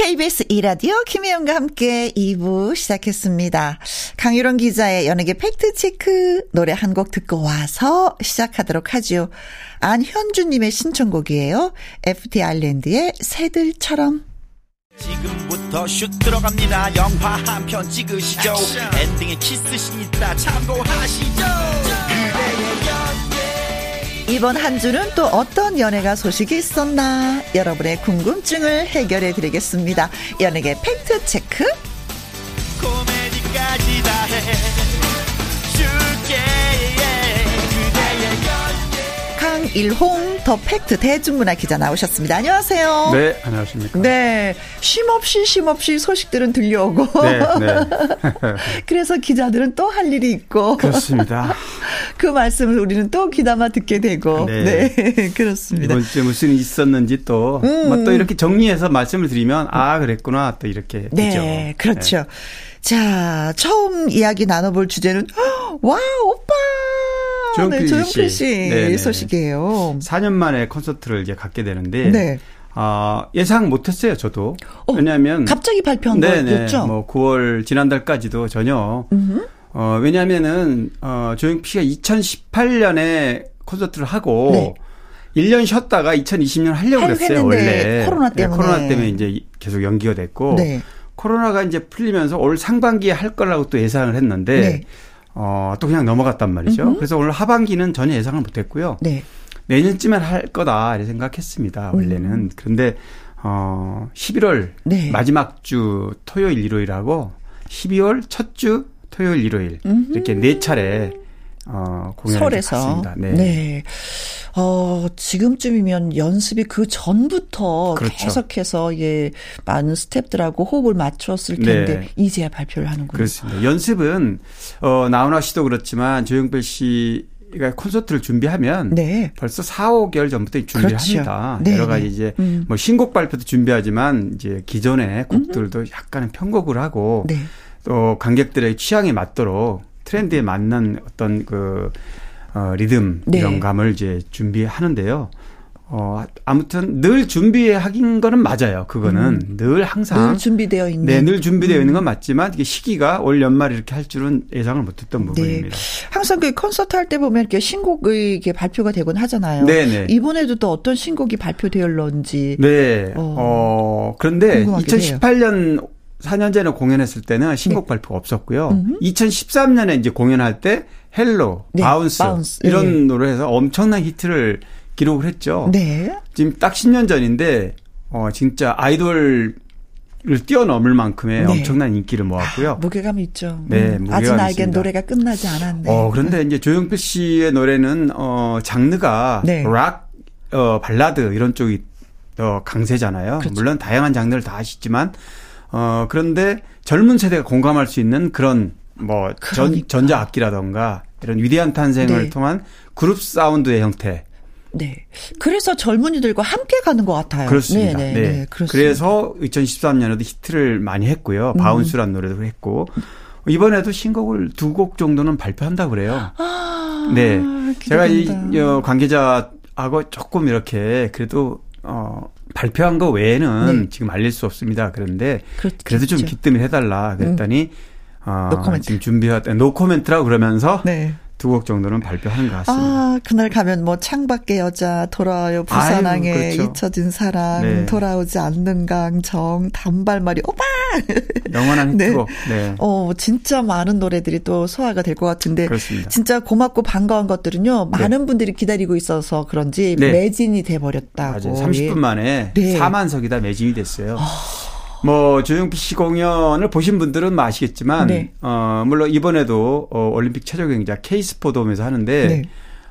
KBS 이라디오 김혜영과 함께 2부 시작했습니다. 강유론 기자의 연예계 팩트체크 노래 한 곡 듣고 와서 시작하도록 하죠. 안현주님의 신청곡이에요. FT 아일랜드의 새들처럼. 지금부터 슛 들어갑니다. 영화 한 편 찍으시죠. 엔딩에 키스신 있다 참고하시죠. 이번 한 주는 또 어떤 연예가 소식이 있었나 여러분의 궁금증을 해결해 드리겠습니다. 연예계 fact check. 강일홍 더 팩트 대중문화 기자 나오셨습니다. 안녕하세요. 네, 안녕하십니까. 네, 쉼 없이 쉼 없이 소식들은 들려오고. 네, 네. 그래서 기자들은 또 할 일이 있고. 그렇습니다. 그 말씀을 우리는 또 귀담아 듣게 되고. 네, 네 그렇습니다. 이번 주에 무슨 일이 있었는지 또, 음. 뭐또 이렇게 정리해서 말씀을 드리면, 아, 그랬구나. 또 이렇게. 네, 되죠. 그렇죠. 네. 자, 처음 이야기 나눠볼 주제는, 와, 오빠! 조영필, 네, 조영필 씨 네네. 소식이에요. 4년 만에 콘서트를 이제 갖게 되는데, 네. 어, 예상 못했어요, 저도. 어, 왜냐하면 갑자기 발표한 거였죠. 뭐 9월 지난달까지도 전혀. 음흠. 어, 왜냐하면은 어, 조영필 씨가 2018년에 콘서트를 하고 네. 1년 쉬었다가 2020년 하려고 그랬어요, 원래. 코로나 네, 때문에. 네, 코로나 때문에 이제 계속 연기가 됐고. 네. 코로나가 이제 풀리면서 올 상반기에 할 거라고 또 예상을 했는데 네. 어, 또 그냥 넘어갔단 말이죠. 음흠. 그래서 오늘 하반기는 전혀 예상을 못 했고요. 네. 내년쯤엔 할 거다 이렇게 생각했습니다. 원래는. 음. 그런데 어 11월 네. 마지막 주 토요일 일요일하고 12월 첫 주 토요일 일요일 음흠. 이렇게 네 차례 어 공연을 했습니다. 네. 네. 어, 지금쯤이면 연습이 그 전부터 그렇죠. 계속해서 예, 많은 스탭들하고 호흡을 맞췄을 텐데 네. 이제야 발표를 하는군요. 그렇습니다. 연습은 어, 나훈아 씨도 그렇지만 조영필 씨 그러니까 콘서트를 준비하면 네. 벌써 4, 5개월 전부터 준비를 그렇죠. 합니다. 네. 여러 가지 네. 이제 음. 뭐 신곡 발표도 준비하지만 이제 기존의 곡들도 음. 약간은 편곡을 하고 네. 또 관객들의 취향에 맞도록 트렌드에 맞는 어떤 그 어, 리듬 네. 이런 감을 이제 준비하는데요. 어, 아무튼 늘 준비하긴 거는 맞아요. 그거는 음. 늘 항상 늘 준비되어 있는 네, 늘 준비되어 음. 있는 건 맞지만 이게 시기가 올 연말 이렇게 할 줄은 예상을 못했던 네. 부분입니다. 항상 그 콘서트 할 때 보면 이렇게 신곡이 이렇게 발표가 되곤 하잖아요. 네네. 네. 이번에도 또 어떤 신곡이 발표되었는지. 네. 어, 어 그런데 2018년 해요. 4년 전에 공연했을 때는 신곡 네. 발표가 없었고요. 음흠. 2013년에 이제 공연할 때 Hello, 네. Bounce, Bounce, 이런 네. 노래에서 엄청난 히트를 기록을 했죠. 네. 지금 딱 10년 전인데 어 진짜 아이돌을 뛰어넘을 만큼의 네. 엄청난 인기를 모았고요. 아, 무게감이 있죠. 네, 음. 아직 나에겐 노래가 끝나지 않았네. 어, 그런데 이제 조용필 씨의 노래는 어 장르가 네. 락, 어 발라드 이런 쪽이 더 강세잖아요. 그렇죠. 물론 다양한 장르를 다 하시지만 어 그런데 젊은 세대가 공감할 수 있는 그런 뭐 그러니까. 전, 전자악기라던가 이런 위대한 탄생을 네. 통한 그룹 사운드의 형태. 네. 그래서 젊은이들과 함께 가는 것 같아요. 그렇습니다. 네. 네, 네. 네 그래서 2013년에도 히트를 많이 했고요. 음. Bounce란 노래도 했고. 이번에도 신곡을 두 곡 정도는 발표한다 그래요. 아, 네. 기대된다. 제가 이 어, 관계자하고 조금 이렇게 그래도 어 발표한 거 외에는 네. 지금 알릴 수 없습니다. 그런데 그렇겠죠. 그래도 좀 귀띔을 해달라 그랬더니 음. 어, 노코멘트. 지금 준비했 노코멘트라고 그러면서 네. 두 곡 정도는 발표하는 것 같습니다. 아, 그날 가면 뭐 창밖의 여자, 돌아와요, 부산항에 그렇죠. 잊혀진 사랑, 네. 돌아오지 않는 강, 정, 단발머리, 오빠! 영원한 네. 히트곡. 네. 어, 진짜 많은 노래들이 또 소화가 될 것 같은데. 그렇습니다. 진짜 고맙고 반가운 것들은요, 네. 많은 분들이 기다리고 있어서 그런지 네. 매진이 돼 버렸다고. 맞아요. 30분 만에 네. 4만석이 다 매진이 됐어요. 어. 뭐 조용필 씨 공연을 보신 분들은 뭐 아시겠지만 네. 어 물론 이번에도 어 올림픽 최저 경기장 케이스포돔에서 하는데 네.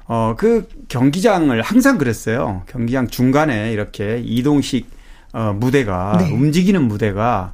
어그 경기장을 항상 그랬어요. 경기장 중간에 이렇게 이동식 어 무대가 네. 움직이는 무대가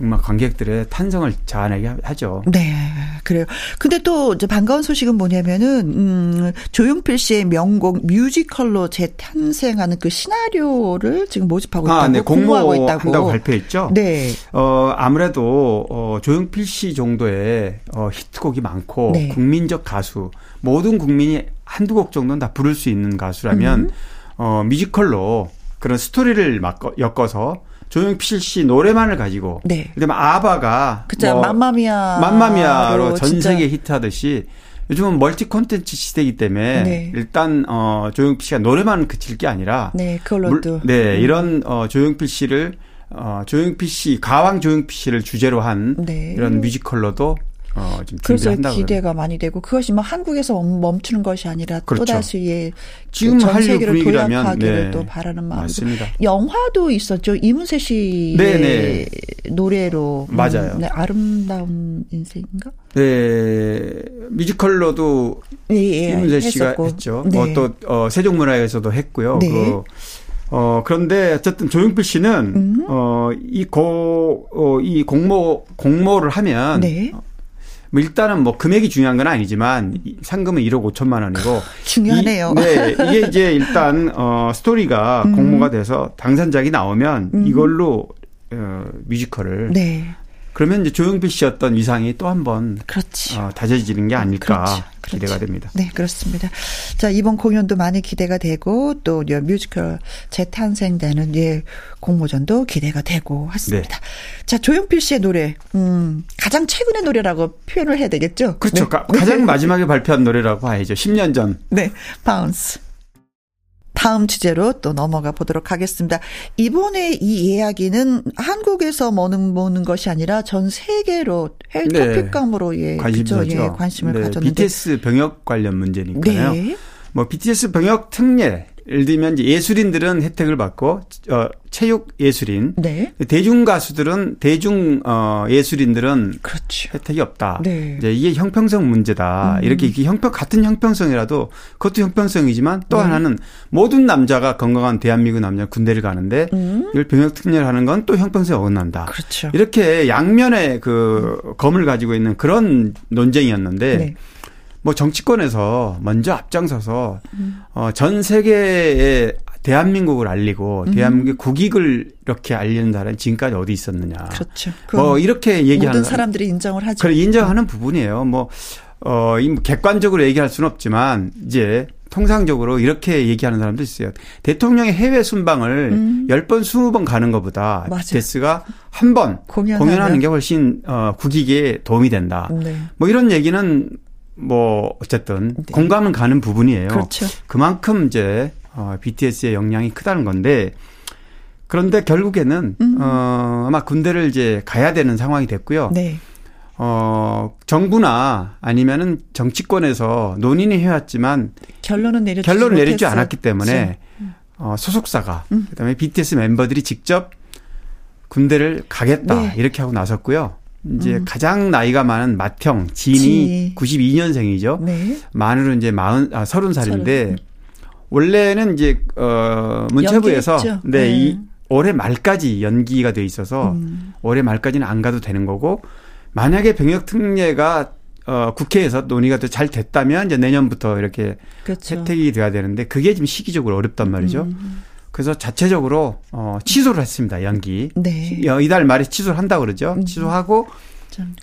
정말 관객들의 탄성을 자아내게 하죠. 네, 그래요. 근데 또 이제 반가운 소식은 뭐냐면은 음, 조용필 씨의 명곡 뮤지컬로 재탄생하는 그 시나리오를 지금 모집하고 아, 있다고 네, 공모하고 있다고 한다고 발표했죠. 네. 어 아무래도 어 조용필 씨 정도의 어 히트곡이 많고 네. 국민적 가수 모든 국민이 한두 곡 정도는 다 부를 수 있는 가수라면 음. 어 뮤지컬로 그런 스토리를 막 엮어서 조용필 씨 노래만을 가지고 네. 그다음에 아바가 그죠 뭐 맘마미아 맘마미아로 전 세계 히트하듯이 요즘은 멀티 콘텐츠 시대이기 때문에 네. 일단 어 조용필 씨가 노래만 그칠 게 아니라 네, 그걸로도 네, 음. 이런 어 조용필 씨를 어 조용필 씨 가왕 조용필 씨를 주제로 한 네. 이런 뮤지컬로도 어, 지금 그래서 기대가 그래. 많이 되고 그것이 뭐 한국에서 멈추는 것이 아니라 그렇죠. 또다시 지금 전 세계를 도약하기를 네. 또 바라는 마음으로 맞습니다. 영화도 있었죠 이문세 씨의 네네. 노래로 음, 맞아요. 음, 네, 아름다운 인생인가? 네 뮤지컬로도 예, 예, 이문세 씨가 했었고. 했죠. 네. 뭐또 어, 세종문화회에서도 했고요. 네. 그, 어, 그런데 어쨌든 조용필 씨는, 음. 어, 이 고, 어, 이 공모, 공모를 하면, 네. 뭐 일단은 뭐 금액이 중요한 건 아니지만 상금은 1억 5천만 원이고 중요하네요. 이, 네, 이게 이제 일단 어 스토리가 음. 공모가 돼서 당선작이 나오면 음. 이걸로 어 뮤지컬을 네. 그러면 이제 조용필 씨였던 위상이 또 한번 어, 다져지는 게 아닐까 그렇죠. 그렇죠. 기대가 됩니다. 네, 그렇습니다. 자, 이번 공연도 많이 기대가 되고 또 뮤지컬 재탄생되는 예 공모전도 기대가 되고 하습니다. 네. 자, 조용필 씨의 노래 음, 가장 최근의 노래라고 표현을 해야 되겠죠? 그렇죠. 네. 가 장 마지막에 발표한 노래라고 봐야죠. 10년 전. 네. Bounce. 다음 주제로 또 넘어가 보도록 하겠습니다. 이번에 이 이야기는 한국에서 모는 모는 것이 아니라 전 세계로 해외 네. 토픽감으로 예, 관심죠. 예, 관심을 네. 가졌는데 BTS 병역 관련 문제니까요. 네. 뭐 BTS 병역 특례 예를 들면 예술인들은 혜택을 받고 어 체육 예술인, 네. 대중 가수들은 대중 어 예술인들은 그렇죠. 혜택이 없다. 네. 이제 이게 형평성 문제다. 음. 이렇게 형평 같은 형평성이라도 그것도 형평성이지만 또 네. 하나는 모든 남자가 건강한 대한민국 남자 군대를 가는데 음. 이걸 병역 특례를 하는 건 또 형평성에 어긋난다. 그렇죠. 이렇게 양면의 그 검을 가지고 있는 그런 논쟁이었는데. 네. 뭐 정치권에서 먼저 앞장서서 음. 어, 전 세계에 대한민국을 알리고 음. 대한민국의 국익을 이렇게 알리는 나라는 지금까지 어디 있었느냐. 그렇죠. 뭐 이렇게 얘기하는 모든 사람들이 인정을 하죠. 그래 인정하는 부분이에요. 뭐 어, 이 객관적으로 얘기할 수는 없지만 이제 통상적으로 이렇게 얘기하는 사람도 있어요. 대통령의 해외 순방을 음. 10번, 20번 가는 것보다 BTS가 한 번 공연하는 게 훨씬 어, 국익에 도움이 된다. 네. 뭐 이런 얘기는 뭐 어쨌든 네. 공감은 가는 부분이에요. 그렇죠. 그만큼 이제 어, BTS의 역량이 크다는 건데 그런데 결국에는 음. 어, 아마 군대를 이제 가야 되는 상황이 됐고요. 네. 어, 정부나 아니면은 정치권에서 논의는 해왔지만 결론은 내리지 결론을 내리지 않았기 때문에 그렇죠. 어, 소속사가 음. 그다음에 BTS member들이 직접 군대를 가겠다 네. 이렇게 하고 나섰고요. 이제 음. 가장 나이가 많은 맏형 진이 지. 92년생이죠. 네. 만으로 이제 40, 아, 30살인데 30. 원래는 이제 어 문체부에서 네, 네, 이 올해 말까지 연기가 돼 있어서 음. 올해 말까지는 안 가도 되는 거고 만약에 병역 특례가 어 국회에서 논의가 더잘 됐다면 이제 내년부터 이렇게 그렇죠. 혜택이 돼야 되는데 그게 지금 시기적으로 어렵단 말이죠. 음. 그래서 자체적으로 어 취소를 했습니다. 연기. 네. 어, 이달 말에 취소를 한다고 그러죠. 음. 취소하고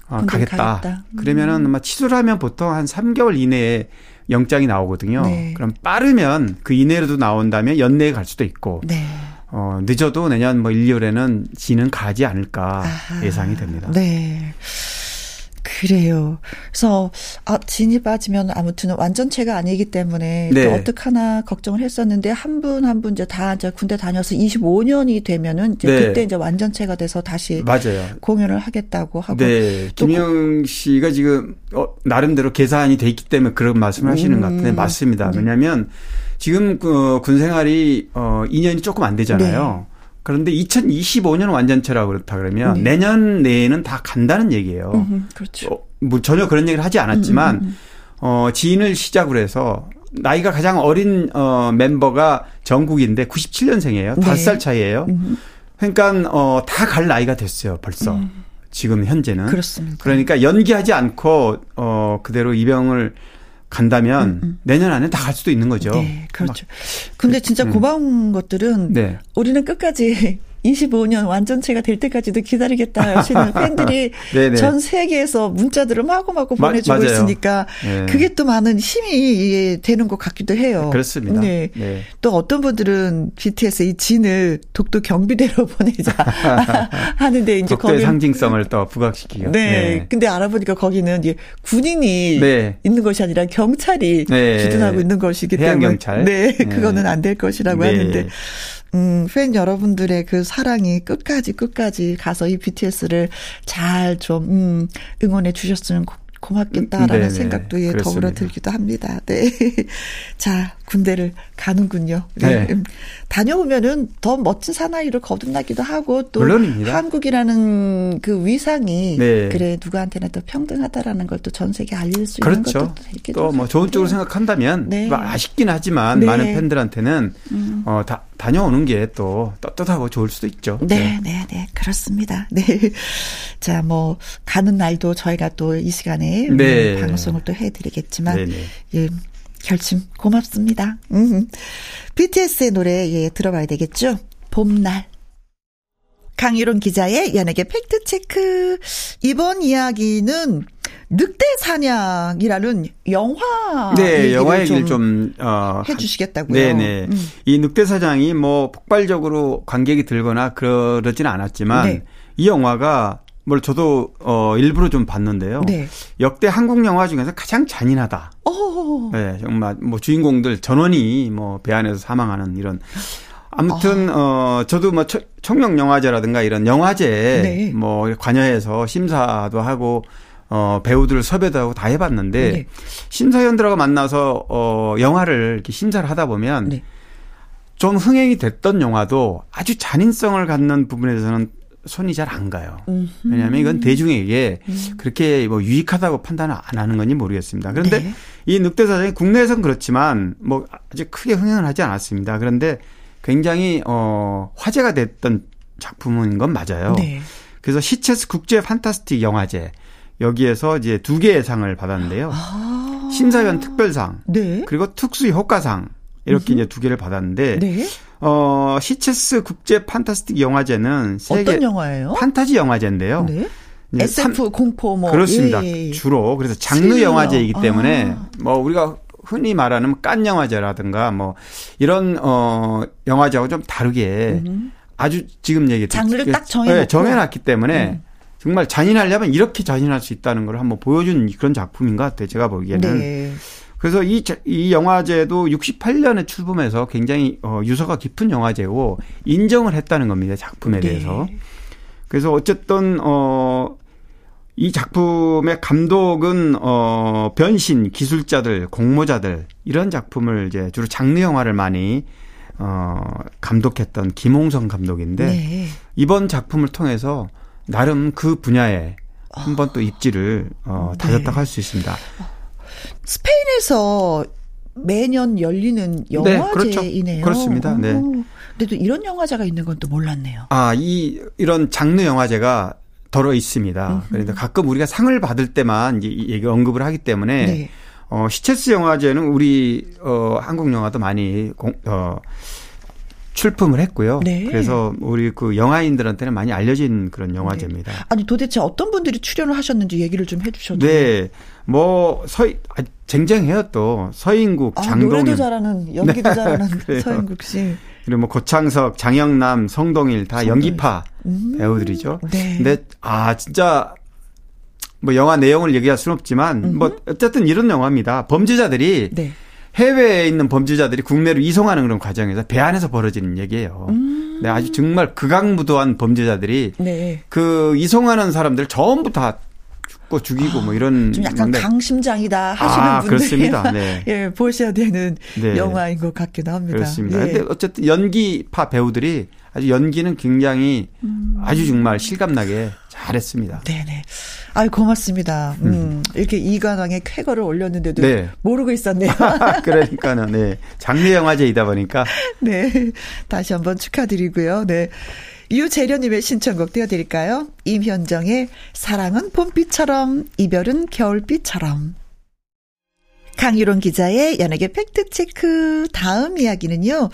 어, 가겠다. 가겠다. 음. 그러면은 아마 취소를 하면 보통 한 3개월 이내에 영장이 나오거든요. 네. 그럼 빠르면 그 이내로도 나온다면 연내에 갈 수도 있고. 네. 어, 늦어도 내년 뭐 1, 2월에는 지는 가지 않을까 아하. 예상이 됩니다. 네. 그래요. 그래서 아 진이 빠지면 아무튼 완전체가 아니기 때문에 네. 또 어떡하나 걱정을 했었는데 한 분 한 분 이제 다 이제 군대 다녀서 25년이 되면은 이제 네. 그때 이제 완전체가 돼서 다시 맞아요. 공연을 하겠다고 하고 네. 김영 씨가 지금 어, 나름대로 계산이 돼 있기 때문에 그런 말씀을 하시는 음. 것 같은데 맞습니다. 네. 왜냐하면 지금 그 군 생활이 어 2년이 조금 안 되잖아요. 네. 그런데 2025년 완전체라고 그렇다 그러면 네. 내년 내에는 다 간다는 얘기예요. 음흠, 그렇죠. 어, 뭐 전혀 그런 얘기를 하지 않았지만 음흠. 음, 음, 음. 어 지인을 시작으로 해서 나이가 가장 어린 어 멤버가 정국인데 97년생이에요. 네. 5살 차이예요. 그러니까 어 다 갈 나이가 됐어요, 벌써. 음. 지금 현재는. 그렇습니다. 그러니까 연기하지 않고 어 그대로 입영을 간다면 음, 음. 내년 안에 다 갈 수도 있는 거죠. 네, 그렇죠. 근데 진짜 음. 고마운 음. 것들은 네. 우리는 끝까지 25년 완전체가 될 때까지도 기다리겠다 하시는 팬들이 네, 네. 전 세계에서 문자들을 마구마구 보내주고 마, 있으니까 네. 그게 또 많은 힘이 되는 것 같기도 해요. 그렇습니다. 네. 네. 또 어떤 분들은 BTS 의 진을 독도 경비대로 보내자 하는데 이제 거기 상징성을 또 부각시키고. 네. 네. 근데 알아보니까 거기는 군인이 네. 있는 것이 아니라 경찰이 주둔하고 있는 것이기 때문에 해양경찰. 네. 그거는 안 될 것이라고 하는데 음, 팬 여러분들의 그 사랑이 끝까지 끝까지 가서 이 BTS를 잘 좀, 음, 응원해 주셨으면 고맙겠다라는 네네, 생각도 예, 더불어 들기도 합니다. 네. 자, 군대를 가는군요. 네. 네. 다녀오면은 더 멋진 사나이로 거듭나기도 하고 또 물론입니다. 한국이라는 그 위상이 네. 그래 누구한테나 더 평등하다라는 걸 또 전 세계 알릴 수 그렇죠. 있는 것도 되기도 또뭐 좋은 쪽으로 생각한다면 네. 뭐 아쉽긴 하지만 네. 많은 팬들한테는 음. 어, 다, 다녀오는 게 또 떳떳하고 좋을 수도 있죠. 네, 네, 네, 네. 그렇습니다. 네. 자, 뭐 가는 날도 저희가 또 이 시간에 네. 방송을 또 해드리겠지만 네, 네. 예. 결심 고맙습니다. 음. BTS의 노래 예 들어봐야 되겠죠? 봄날. 강유론 기자의 연예계 팩트체크. 이번 이야기는 늑대 사냥이라는 영화 네 영화 얘기를 좀, 좀 어, 해주시겠다고요. 네네 음. 이 늑대 사냥이 뭐 폭발적으로 관객이 들거나 그러지는 않았지만 네. 이 영화가 뭘 저도 어 일부러 좀 봤는데요. 네. 역대 한국 영화 중에서 가장 잔인하다. 오. 네, 정말 뭐 주인공들 전원이 뭐 배 안에서 사망하는 이런 아무튼 어, 어 저도 뭐 청룡 영화제라든가 이런 영화제 네. 뭐 관여해서 심사도 하고 어 배우들 섭외도 하고 다 해봤는데 네. 심사위원들하고 만나서 어 영화를 이렇게 심사를 하다 보면 네. 좀 흥행이 됐던 영화도 아주 잔인성을 갖는 부분에서는 손이 잘 안 가요. 왜냐하면 이건 대중에게 음. 그렇게 뭐 유익하다고 판단을 안 하는 건지 모르겠습니다. 그런데 네. 이 늑대사장이 국내에선 그렇지만 뭐 아주 크게 흥행을 하지 않았습니다. 그런데 굉장히 어 화제가 됐던 작품인 건 맞아요. 네. 그래서 시체스 국제 판타스틱 영화제 여기에서 이제 두 개의 상을 받았는데요. 아. 심사위원 특별상 네. 그리고 특수 효과상 이렇게 음흠. 이제 두 개를 받았는데 네. 어, 시체스 국제 판타스틱 영화제는 세계 어떤 영화예요? 판타지 영화제인데요. 네. SF 3, 공포 뭐 그렇습니다. 예. 주로 그래서 장르 스릴러. 영화제이기 때문에 아. 뭐 우리가 흔히 말하는 깐 영화제라든가 뭐 이런 어 영화제하고 좀 다르게 음. 아주 지금 얘기 장르를 딱 정해 네, 정해놨기 때문에 음. 정말 잔인하려면 이렇게 잔인할 수 있다는 걸 한번 보여준 그런 작품인 것 같아요. 제가 보기에는. 네. 그래서 이, 이 영화제도 68년에 출범해서 굉장히 어, 유서가 깊은 영화제고 인정을 했다는 겁니다. 작품에 네. 대해서. 그래서 어쨌든, 어, 이 작품의 감독은 어 변신 기술자들, 공모자들 이런 작품을 이제 주로 장르 영화를 많이 어 감독했던 김홍성 감독인데 네. 이번 작품을 통해서 나름 그 분야에 한번 또 입지를 어 다졌다고 네. 할수 있습니다. 스페인에서 매년 열리는 영화제이네요. 네, 그렇죠. 그렇습니다. 네. 근데 또 이런 영화제가 있는 건 또 몰랐네요. 아, 이 이런 장르 영화제가 덜어 있습니다. 그런데 가끔 우리가 상을 받을 때만 얘기 언급을 하기 때문에 네. 어, 시체스 영화제는 우리 어, 한국 영화도 많이 공, 어, 출품을 했고요. 네. 그래서 우리 그 영화인들한테는 많이 알려진 그런 영화제입니다. 네. 아니 도대체 어떤 분들이 출연을 하셨는지 얘기를 좀 해주셔도. 네, 뭐 서희 아, 쟁쟁해요 또 서인국, 아, 장동윤. 노래도 잘하는 연기도 네. 잘하는 서인국 씨. 그리고 뭐 고창석, 장영남, 성동일 다 성동일. 연기파 음. 배우들이죠. 네. 근데 아 진짜 뭐 영화 내용을 얘기할 수는 없지만 음흠. 뭐 어쨌든 이런 영화입니다. 범죄자들이 네. 해외에 있는 범죄자들이 국내로 이송하는 그런 과정에서 배 안에서 벌어지는 얘기예요. 음. 네, 아주 정말 극악무도한 범죄자들이 네. 그 이송하는 사람들 전부 다 죽고 죽이고 뭐 이런 좀 약간 건데. 강심장이다 하시는 아, 분들 그렇습니다. 네. 예, 보셔야 되는 네. 영화인 것 같기도 합니다. 그렇습니다. 예. 근데 어쨌든 연기파 배우들이 아주 연기는 굉장히 음. 아주 정말 실감나게 잘했습니다. 네네. 아유 고맙습니다. 음, 음. 이렇게 이관왕의 쾌거를 올렸는데도 네. 모르고 있었네요. 그러니까는 네 장르 영화제이다 보니까 네 다시 한번 축하드리고요. 네. 유재련님의 신청곡 띄워드릴까요? 임현정의 사랑은 봄비처럼 이별은 겨울비처럼 강유론 기자의 연예계 팩트체크 다음 이야기는요.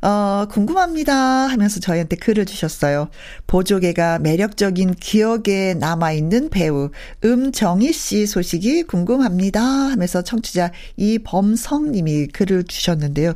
어, 궁금합니다 하면서 저희한테 글을 주셨어요. 보조개가 매력적인 기억에 남아있는 배우 음정희 씨 소식이 궁금합니다 하면서 청취자 이범성 님이 글을 주셨는데요.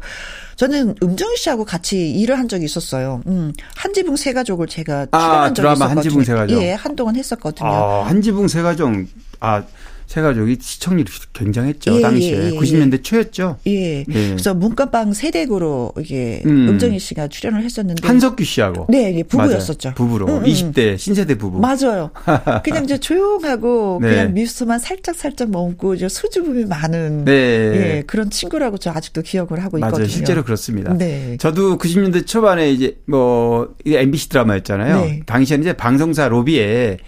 저는 음정희 씨하고 같이 일을 한 적이 있었어요. 음, 한지붕 세 가족을 제가 아, 출연한 아, 적이 드라마 있었거든요. 한지붕 세 가족. 예, 한동안 했었거든요. 아, 한지붕 세 가족. 아, 세가족이 시청률이 굉장했죠. 예, 당시에. 예, 예. 90년대 초였죠. 예. 예. 그래서 문간방 세대구로 이게 음. 정희 씨가 출연을 했었는데. 한석규 씨하고. 네, 예, 부부였었죠. 맞아요. 부부로. 음, 음. 20대 신세대 부부. 맞아요. 그냥 이제 조용하고 네. 그냥 미수만 살짝 살짝 머금고 이제 수줍음이 많은 네. 예, 그런 친구라고 저 아직도 기억을 하고 있거든요. 맞아요. 실제로 그렇습니다. 네. 저도 90년대 초반에 이제 뭐 MBC 드라마였잖아요. 네. 당시에는 이제 방송사 로비에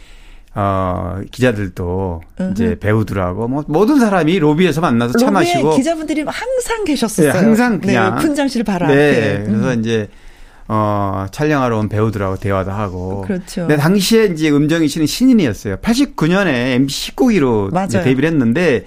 어, 기자들도 으흠. 이제 배우들하고 뭐 모든 사람이 로비에서 만나서 차 마시고 기자분들이 항상 계셨어요. 네, 항상 네, 그냥 네, 분장실 바로 네, 앞에. 그래서 음. 이제 어, 촬영하러 온 배우들하고 대화도 하고. 그렇죠. 근데 당시에 이제 음정희 씨는 신인이었어요. 89년에 MBC 19기로 데뷔를 했는데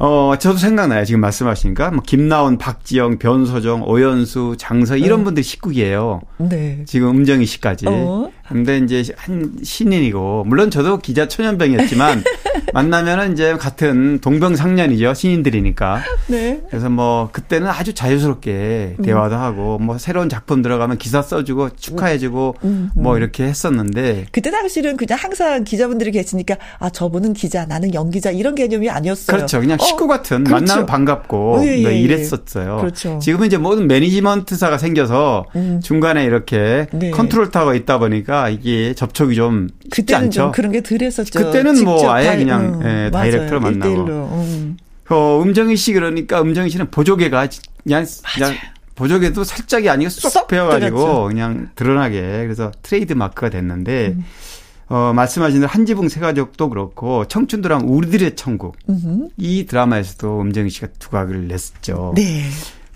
어, 저도 생각나요. 지금 말씀하시니까. 뭐, 김나온, 박지영, 변소정, 오연수, 장서, 이런 네. 분들이 식구이에요. 네. 지금 음정희 씨까지. 어? 근데 이제 한 신인이고, 물론 저도 기자 초년병이었지만, 만나면은 이제 같은 동병상련이죠. 신인들이니까. 네. 그래서 뭐, 그때는 아주 자유스럽게 음. 대화도 음. 하고, 뭐, 새로운 작품 들어가면 기사 써주고, 축하해주고, 음. 음. 뭐, 이렇게 했었는데. 그때 당시는 그냥 항상 기자분들이 계시니까, 아, 저분은 기자, 나는 연기자, 이런 개념이 아니었어요. 그렇죠. 그냥 식구 같은 그렇죠. 만나면 반갑고 어, 예, 예, 예. 이랬었어요. 그렇죠. 지금은 이제 모든 매니지먼트사가 생겨서 음. 중간에 이렇게 네. 컨트롤 타워가 있다 보니까 이게 접촉이 좀 쉽지 않죠. 좀 그런 게 덜했었죠. 그때는 뭐 아예 다이, 그냥 음, 예, direct로 만나고. 음. 어, 음정희 씨 그러니까 음정희 씨는 보조개가 그냥, 그냥 보조개도 살짝이 아니고 쏙, 쏙 베어가지고 그냥 드러나게 그래서 트레이드 마크가 됐는데 음. 어, 말씀하신 대로 한지붕 세가족도 그렇고 청춘도랑 우리들의 천국 음흠. 이 드라마에서도 음정희 씨가 두각을 냈었죠. 네.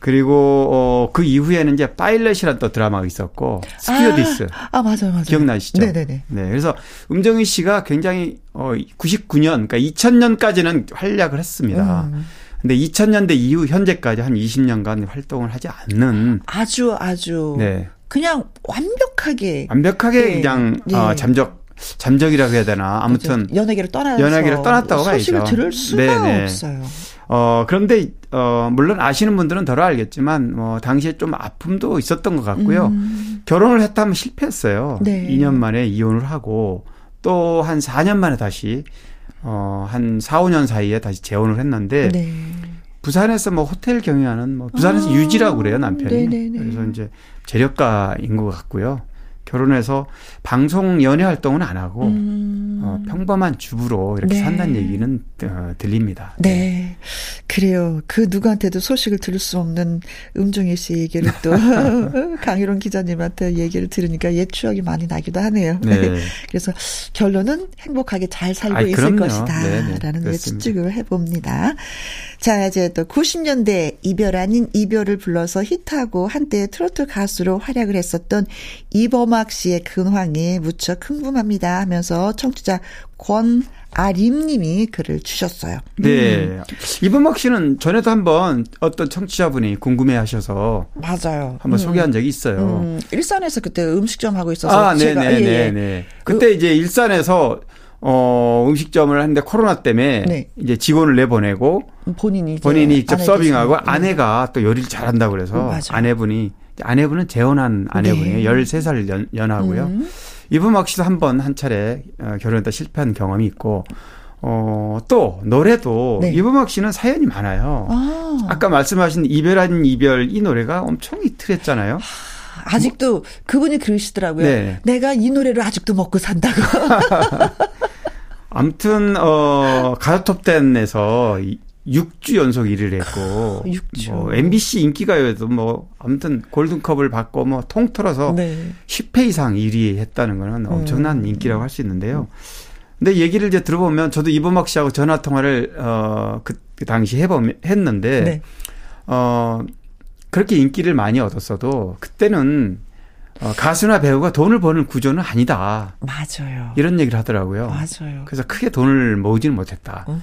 그리고 어, 그 이후에는 이제 파일럿이라는 또 드라마가 있었고 스튜어디스. 아, 아 맞아요, 맞아요. 기억나시죠? 네네네. 네, 그래서 음정희 씨가 굉장히 어 99년, 그러니까 2000년까지는 활약을 했습니다. 음. 근데 2000년대 이후 현재까지 한 20년간 활동을 하지 않는 아주 아주 네. 그냥 완벽하게 완벽하게 네. 그냥 네. 어, 잠적 잠적이라고 해야 되나 아무튼. 연예계를 떠나 연예계를 떠났다고 봐야죠. 소식을 들을 수가 네네. 없어요. 어 그런데 어 물론 아시는 분들은 덜 알겠지만 뭐 당시에 좀 아픔도 있었던 것 같고요. 음. 결혼을 했다면 실패했어요. 네. 2년 만에 이혼을 하고 또 한 4년 만에 다시 어 한 4, 5년 사이에 다시 재혼을 했는데 네. 부산에서 뭐 호텔 경영하는 뭐 부산에서 아, 유지라고 그래요 남편이. 네네네. 그래서 이제 재력가인 것 같고요. 결혼해서 방송 연예 활동은 안 하고 음. 어, 평범한 주부로 이렇게 네. 산다는 얘기는 어, 들립니다. 네. 네. 그래요. 그 누구한테도 소식을 들을 수 없는 음종희 씨 얘기를 또 강희론 기자님한테 얘기를 들으니까 옛 추억이 많이 나기도 하네요. 네. 그래서 결론은 행복하게 잘 살고 아이, 있을 것이다라는 네, 추측을 해봅니다. 자, 이제 또 90년대 이별 아닌 이별을 불러서 히트하고 한때 트로트 가수로 활약을 했었던 이범 학 씨의 근황이 무척 궁금합니다 하면서 청취자 권 아림님이 글을 주셨어요. 네. 음. 이범학 씨는 전에도 한번 어떤 청취자분이 궁금해 하셔서. 맞아요. 한번 음. 소개한 적이 있어요. 음. 일산에서 그때 음식점 하고 있어서. 아, 네네네. 예, 예. 네. 그때 그, 이제 일산에서 어, 음식점을 하는데 코로나 때문에 네. 이제 직원을 내보내고 본인이 본인이 직접 서빙하고. 아내가 또 요리를 잘한다고 그래서 음, 아내분이 아내분은 재혼한 아내분이에요. 네. 13살 연, 연하고요. 음. 이분막 씨도 한 번 한 차례 어, 결혼했다 실패한 경험이 있고 어, 또, 노래도, 네. 이범학 씨는 사연이 많아요. 아. 까 말씀하신 이별 아닌 이별 이 노래가 엄청 히트했잖아요. 아직도 그분이 그러시더라고요. 네. 내가 이 노래를 아직도 먹고 산다고. 아무튼, 어, 가요톱10에서 6주 연속 1위를 했고 6주. 뭐 MBC 인기가요에도 뭐 아무튼 골든컵을 받고 뭐 통틀어서 네. 10회 이상 1위 했다는 거는 엄청난 음. 인기라고 할 수 있는데요. 근데 얘기를 이제 들어보면 저도 이범학 씨하고 전화 통화를 어그 그 당시 해보 했는데 네. 어 그렇게 인기를 많이 얻었어도 그때는 어, 가수나 배우가 돈을 버는 구조는 아니다. 맞아요. 이런 얘기를 하더라고요. 맞아요. 그래서 크게 돈을 모으지는 못했다. 으흠.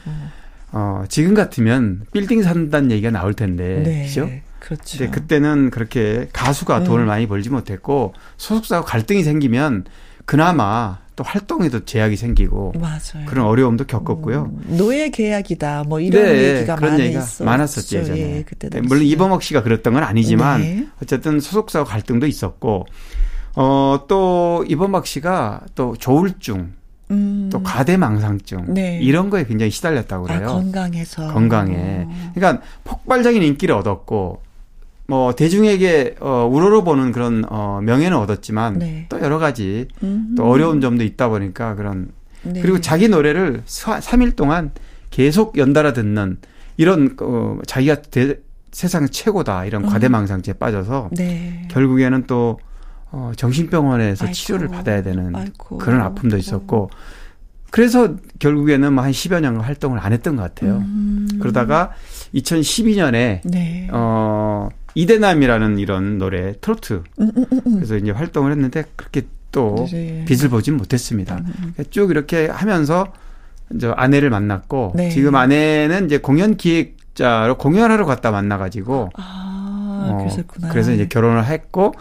어, 지금 같으면 빌딩 산다는 얘기가 나올 텐데. 네. 그죠? 그렇죠. 근데 그때는 그렇게 가수가 음. 돈을 많이 벌지 못했고 소속사와 갈등이 생기면 그나마 또 활동에도 제약이 생기고 맞아요. 그런 어려움도 겪었고요. 음, 노예 계약이다 뭐 이런 네, 얘기가 그런 많이 얘기가 많았었죠 예전에. 예, 그때 네, 물론 이범옥 씨가 그랬던 건 아니지만 네. 어쨌든 소속사와 갈등도 있었고 어, 또 이범학 씨가 또 조울증 음. 또 과대망상증 네. 이런 거에 굉장히 시달렸다고 그래요. 아, 건강해서 건강에. 어. 그러니까 폭발적인 인기를 얻었고 뭐 대중에게 어 우러러 보는 그런 어 명예는 얻었지만 네. 또 여러 가지 음. 또 어려운 점도 있다 보니까 그런 네. 그리고 자기 노래를 3일 동안 계속 연달아 듣는 이런 어 자기가 대, 세상 최고다 이런 음. 과대망상증에 빠져서 네. 결국에는 또 어, 정신병원에서 아이고, 치료를 받아야 되는 아이고, 그런 아픔도 있었고 그래서 결국에는 뭐 한 10여 년 활동을 안 했던 것 같아요. 음. 그러다가 2012년에 네. 어 이대남이라는 이런 노래 트로트 음, 음, 음, 음. 그래서 이제 활동을 했는데 그렇게 또 네. 빛을 보진 못했습니다. 음, 쭉 이렇게 하면서 이제 아내를 만났고 네. 지금 아내는 이제 공연 기획자로 공연하러 갔다 만나가지고 아, 어, 그래서 이제 결혼을 했고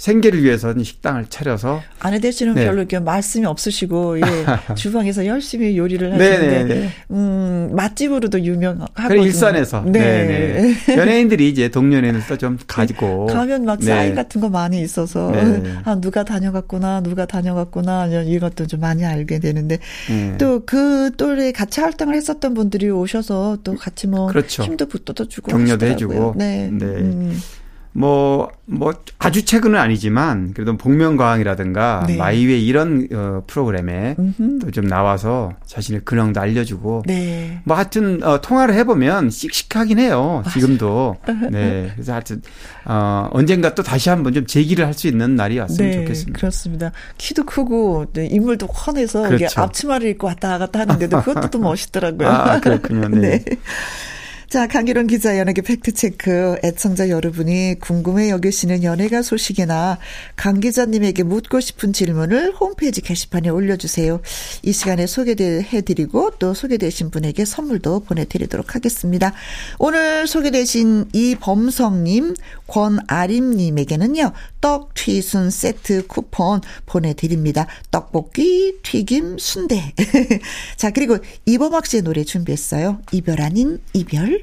생계를 위해서는 식당을 차려서 아내 되시는 네. 별로 이렇게 말씀이 없으시고 예, 주방에서 열심히 요리를 하시는데 네, 네, 음, 맛집으로도 유명하고 일산에서 네. 연예인들이 이제 동년회에서 좀 가지고 가면 막 사인 같은 거 많이 있어서 아 누가 다녀갔구나 누가 다녀갔구나 이것도 좀 많이 알게 되는데 또 그 또래 같이 활동을 했었던 분들이 오셔서 또 같이 뭐 그렇죠. 힘도 붙어주고 격려도 해주고 네. 네. 음. 뭐, 뭐, 아주 최근은 아니지만, 그래도 복면가왕이라든가, 네. 마이웨이 이런, 어, 프로그램에 또 좀 나와서 자신의 근황도 알려주고, 네. 뭐 하여튼, 어, 통화를 해보면 씩씩하긴 해요. 지금도. 네. 그래서 하여튼, 어, 언젠가 또 다시 한번 좀 재기를 할 수 있는 날이 왔으면 네, 좋겠습니다. 그렇습니다. 키도 크고, 네, 인물도 훤해서, 그렇죠. 이게 앞치마를 입고 왔다 갔다 하는데도 그것도 또 멋있더라고요. 아, 그렇군요. 네. 네. 자, 강기론 기자 연예계 팩트체크. 애청자 여러분이 궁금해 여기시는 연예가 소식이나 강 기자님에게 묻고 싶은 질문을 홈페이지 게시판에 올려주세요. 이 시간에 소개해드리고 또 소개되신 분에게 선물도 보내드리도록 하겠습니다. 오늘 소개되신 이범성님, 권아림님에게는요, 떡 튀순 세트 쿠폰 보내드립니다. 떡볶이, 튀김, 순대. 자, 그리고 이범학 씨의 노래 준비했어요. 이별 아닌 이별.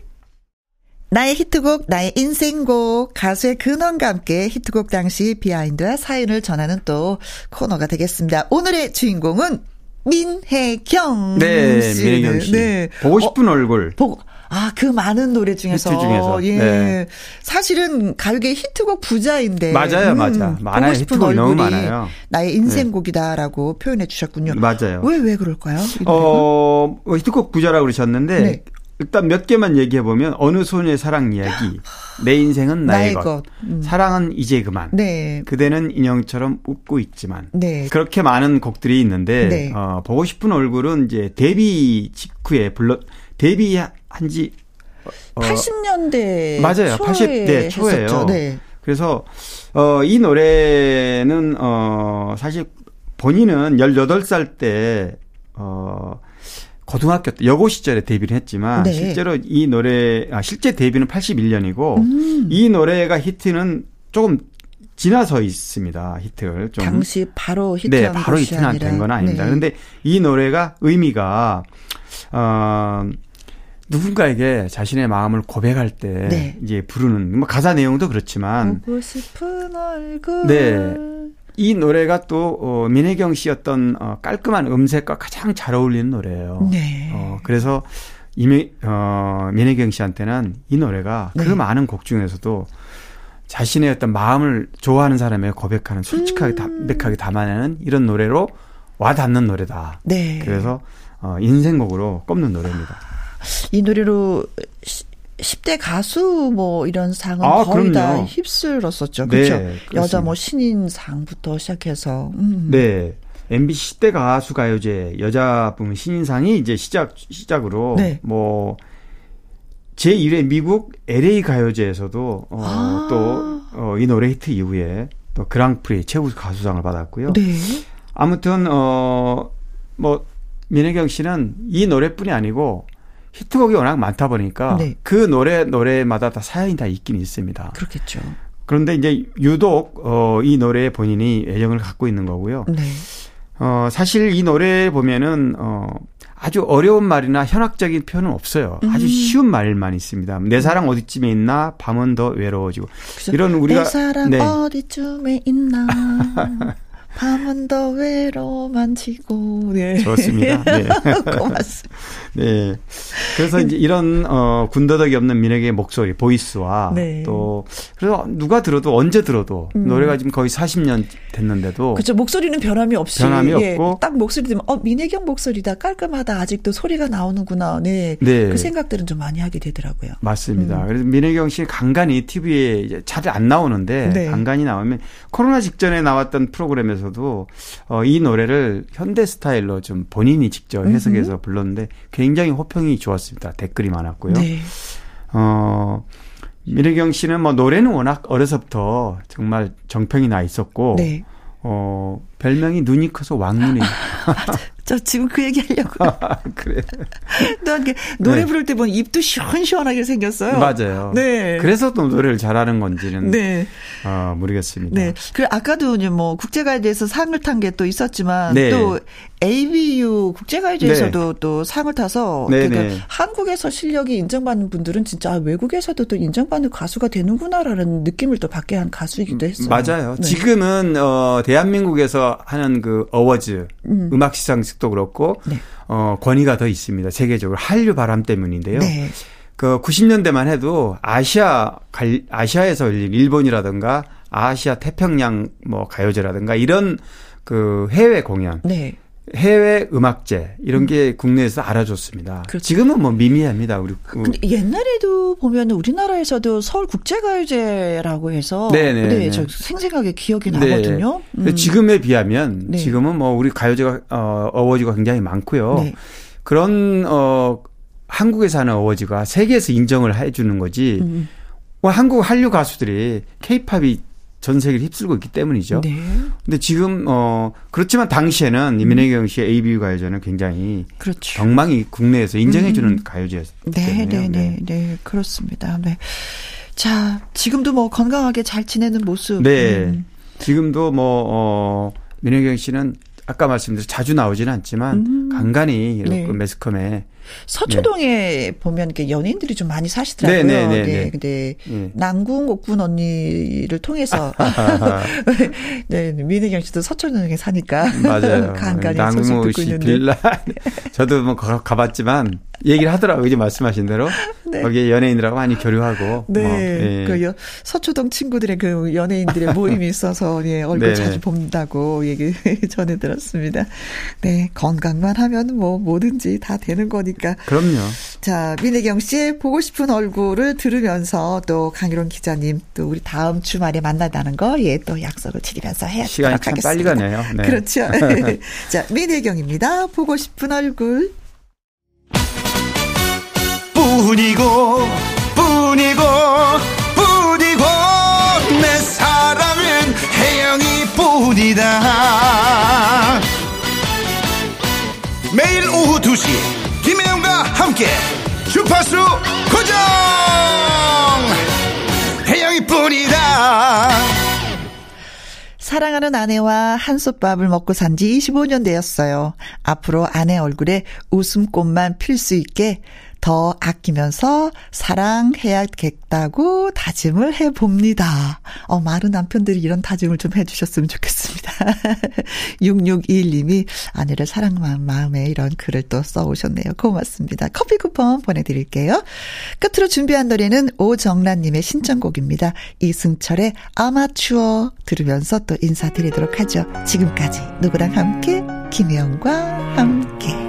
나의 히트곡, 나의 인생곡, 가수의 근원과 함께 히트곡 당시 비하인드와 사연을 전하는 또 코너가 되겠습니다. 오늘의 주인공은 민혜경 네, 씨. 민혜경 씨. 네. 보고 싶은 어, 얼굴. 보고 아, 그 많은 노래 중에서. 히트 중에서. 예. 네. 사실은 가요계 히트곡 부자인데. 맞아요, 음, 맞아. 많아요. 히트곡이 너무 많아요. 나의 인생곡이다라고 네. 표현해 주셨군요. 맞아요. 왜, 왜 그럴까요? 어, 뭐 히트곡 부자라고 그러셨는데. 네. 일단 몇 개만 얘기해 보면 어느 소녀의 사랑 이야기, 내 인생은 나의, 나의 것, 것. 음. 사랑은 이제 그만, 네. 그대는 인형처럼 웃고 있지만, 네. 그렇게 많은 곡들이 있는데 네. 어, 보고 싶은 얼굴은 이제 데뷔 직후에 불러 데뷔한지 어, 80년대 맞아요, 80대 초에요. 네. 그래서 어, 이 노래는 어, 사실 본인은 18살 때 어, 고등학교 때 여고 시절에 데뷔를 했지만 네. 실제로 이 노래 아 실제 데뷔는 81년이고 음. 이 노래가 히트는 조금 지나서 있습니다. 히트를 좀 당시 바로 히트 네, 바로 히트는 된건 아닙니다. 네. 그런데 이 노래가 의미가 어 누군가에게 자신의 마음을 고백할 때 네. 이제 부르는 뭐 가사 내용도 그렇지만 보고 싶은 얼굴 네. 이 노래가 또 어, 민혜경 씨였던 어, 깔끔한 음색과 가장 잘 어울리는 노래예요. 네. 어, 그래서 이미 어, 민혜경 씨한테는 이 노래가 그 네. 그 많은 곡 중에서도 자신의 어떤 마음을 좋아하는 사람의 고백하는 솔직하게 음. 담백하게 담아내는 이런 노래로 와닿는 노래다. 네. 그래서 어, 인생곡으로 꼽는 노래입니다. 이 노래로 10대 가수 뭐 이런 상은 아, 거의 그럼요. 다 휩쓸었었죠. 그렇죠. 네, 여자 뭐 신인상부터 시작해서. 음. 네. MBC 10대 가수 가요제 여자 부문 신인상이 이제 시작 시작으로 네. 뭐 제1회 미국 LA 가요제에서도 어, 아. 또이 어, 노래 히트 이후에 또 그랑프리 최우 가수상을 받았고요. 네. 아무튼 어뭐 민혜경 씨는 이 노래뿐이 아니고 히트곡이 워낙 많다 보니까 네. 그 노래 노래마다 다 사연이 다 있긴 있습니다. 그렇겠죠. 그런데 이제 유독 어, 이 노래에 본인이 애정을 갖고 있는 거고요. 네. 어, 사실 이 노래 보면은 어, 아주 어려운 말이나 현학적인 표현은 없어요. 아주 음. 쉬운 말만 있습니다. 내 사랑 어디쯤에 있나? 밤은 더 외로워지고. 이런 우리가 내 사랑 네. 어디쯤에 있나? 밤은 더 외로만지고 네. 좋습니다. 네. 고맙습니다. 네. 그래서 이제 이런 어 군더더기 없는 민혁의 목소리, 보이스와 네. 또 그래서 누가 들어도 언제 들어도 음. 노래가 지금 거의 40년 됐는데도 그렇죠. 목소리는 변함이 없이 변함이 예, 없고 딱 목소리 들으면 어 민혜경 목소리다 깔끔하다 아직도 소리가 나오는구나. 네. 네. 그 생각들은 좀 많이 하게 되더라고요. 맞습니다. 음. 그래서 민혜경 씨 간간히 TV에 잘 안 나오는데 네. 간간히 나오면 코로나 직전에 나왔던 프로그램에서 중에서도 어, 이 노래를 현대 스타일로 좀 본인이 직접 해석해서 음흠. 불렀는데 굉장히 호평이 좋았습니다. 댓글이 많았고요. 네. 어, 민혜경 씨는 뭐 노래는 워낙 어려서부터 정말 정평이 나 있었고 네. 어, 별명이 눈이 커서 왕눈이. 저 지금 그 얘기 하려고. 아, 그래. 또 노래 네. 부를 때 보면 입도 시원시원하게 생겼어요. 맞아요. 네. 그래서 또 노래를 잘하는 건지는 네. 어, 모르겠습니다. 네. 그리고 아까도 뭐 국제가요제에서 상을 탄 게 또 있었지만 네. 또 ABU 국제가요제에서도 네. 또 상을 타서 네, 그러니까 네. 한국에서 실력이 인정받는 분들은 진짜 외국에서도 또 인정받는 가수가 되는구나라는 느낌을 또 받게 한 가수이기도 음, 했어요. 맞아요. 네. 지금은 어 대한민국에서 하는 그 어워즈 음. 악 시상 식도 그렇고 네. 어 권위가 더 있습니다. 세계적으로 한류 바람 때문인데요. 네. 그 90년대만 해도 아시아 아시아에서 열린 일본이라든가 아시아 태평양 뭐 가요제라든가 이런 그 해외 공연 네. 해외 음악제 이런 게 음. 국내에서 알아줬습니다. 그렇죠. 지금은 뭐 미미합니다. 우리 근데 옛날에도 보면 우리나라에서도 서울 국제가요제라고 해서 네네 네, 저 생생하게 기억이 네. 나거든요. 음. 지금에 비하면 네. 지금은 뭐 우리 가요제가 어 어워즈가 굉장히 많고요. 네. 그런 어 한국에서 하는 어워즈가 세계에서 인정을 해주는 거지. 음. 뭐 한국 한류 가수들이 케이팝이 전 세계를 휩쓸고 있기 때문이죠. 네. 근데 지금 어 그렇지만 당시에는 이민혜경 음. 씨의 ABU 가요제는 굉장히 그렇죠. 경망이 국내에서 인정해 주는 음. 가요제였기 네, 때문에 네, 네, 네, 그렇습니다. 네. 자, 지금도 뭐 건강하게 잘 지내는 모습. 네. 음. 지금도 뭐 어, 민혜경 씨는 아까 말씀드린 자주 나오지는 않지만 음. 간간히 이렇게 네. 매스컴에 서초동에 네. 보면 이렇게 연예인들이 좀 많이 사시더라고요. 네, 네, 네. 네. 근데 네. 남궁 옥분 언니를 통해서 네, 민혜경 씨도 서초동에 사니까 맞아요. 간간히 소식 듣고 있는데. 빌라. 저도 뭐 가봤지만 얘기를 하더라고요. 이제 말씀하신 대로. 네. 거기에 연예인들하고 많이 교류하고. 네. 뭐, 예. 그 서초동 친구들의 그 연예인들의 모임이 있어서 예, 얼굴 네. 자주 본다고 얘기 전해 들었습니다. 네. 건강만 하면 뭐 뭐든지 다 되는 거니까. 그럼요. 자, 민혜경 씨의 보고 싶은 얼굴을 들으면서 또 강희론 기자님 또 우리 다음 주말에 만나다는 거 예, 또 약속을 드리면서 해야 시간이 참 빨리 가네요. 네. 그렇죠. 자, 민혜경입니다. 보고 싶은 얼굴. 뿐이고 뿐이고 뿐이고 내 사랑은 혜영이 뿐이다. 매일 오후 2시 김혜영과 함께 주파수 고정! 혜영이 뿐이다. 사랑하는 아내와 한솥밥을 먹고 산 지 25년 되었어요. 앞으로 아내 얼굴에 웃음꽃만 필 수 있게 더 아끼면서 사랑해야겠다고 다짐을 해봅니다. 어, 많은 남편들이 이런 다짐을 좀 해주셨으면 좋겠습니다. 고맙습니다. 6621님이 아내를 사랑한 마음에 이런 글을 또 써오셨네요. 고맙습니다. 커피 쿠폰 보내드릴게요. 끝으로 준비한 노래는 오정란님의 신청곡입니다. 이승철의 아마추어 들으면서 또 인사드리도록 하죠. 지금까지 누구랑 함께 김혜영과 함께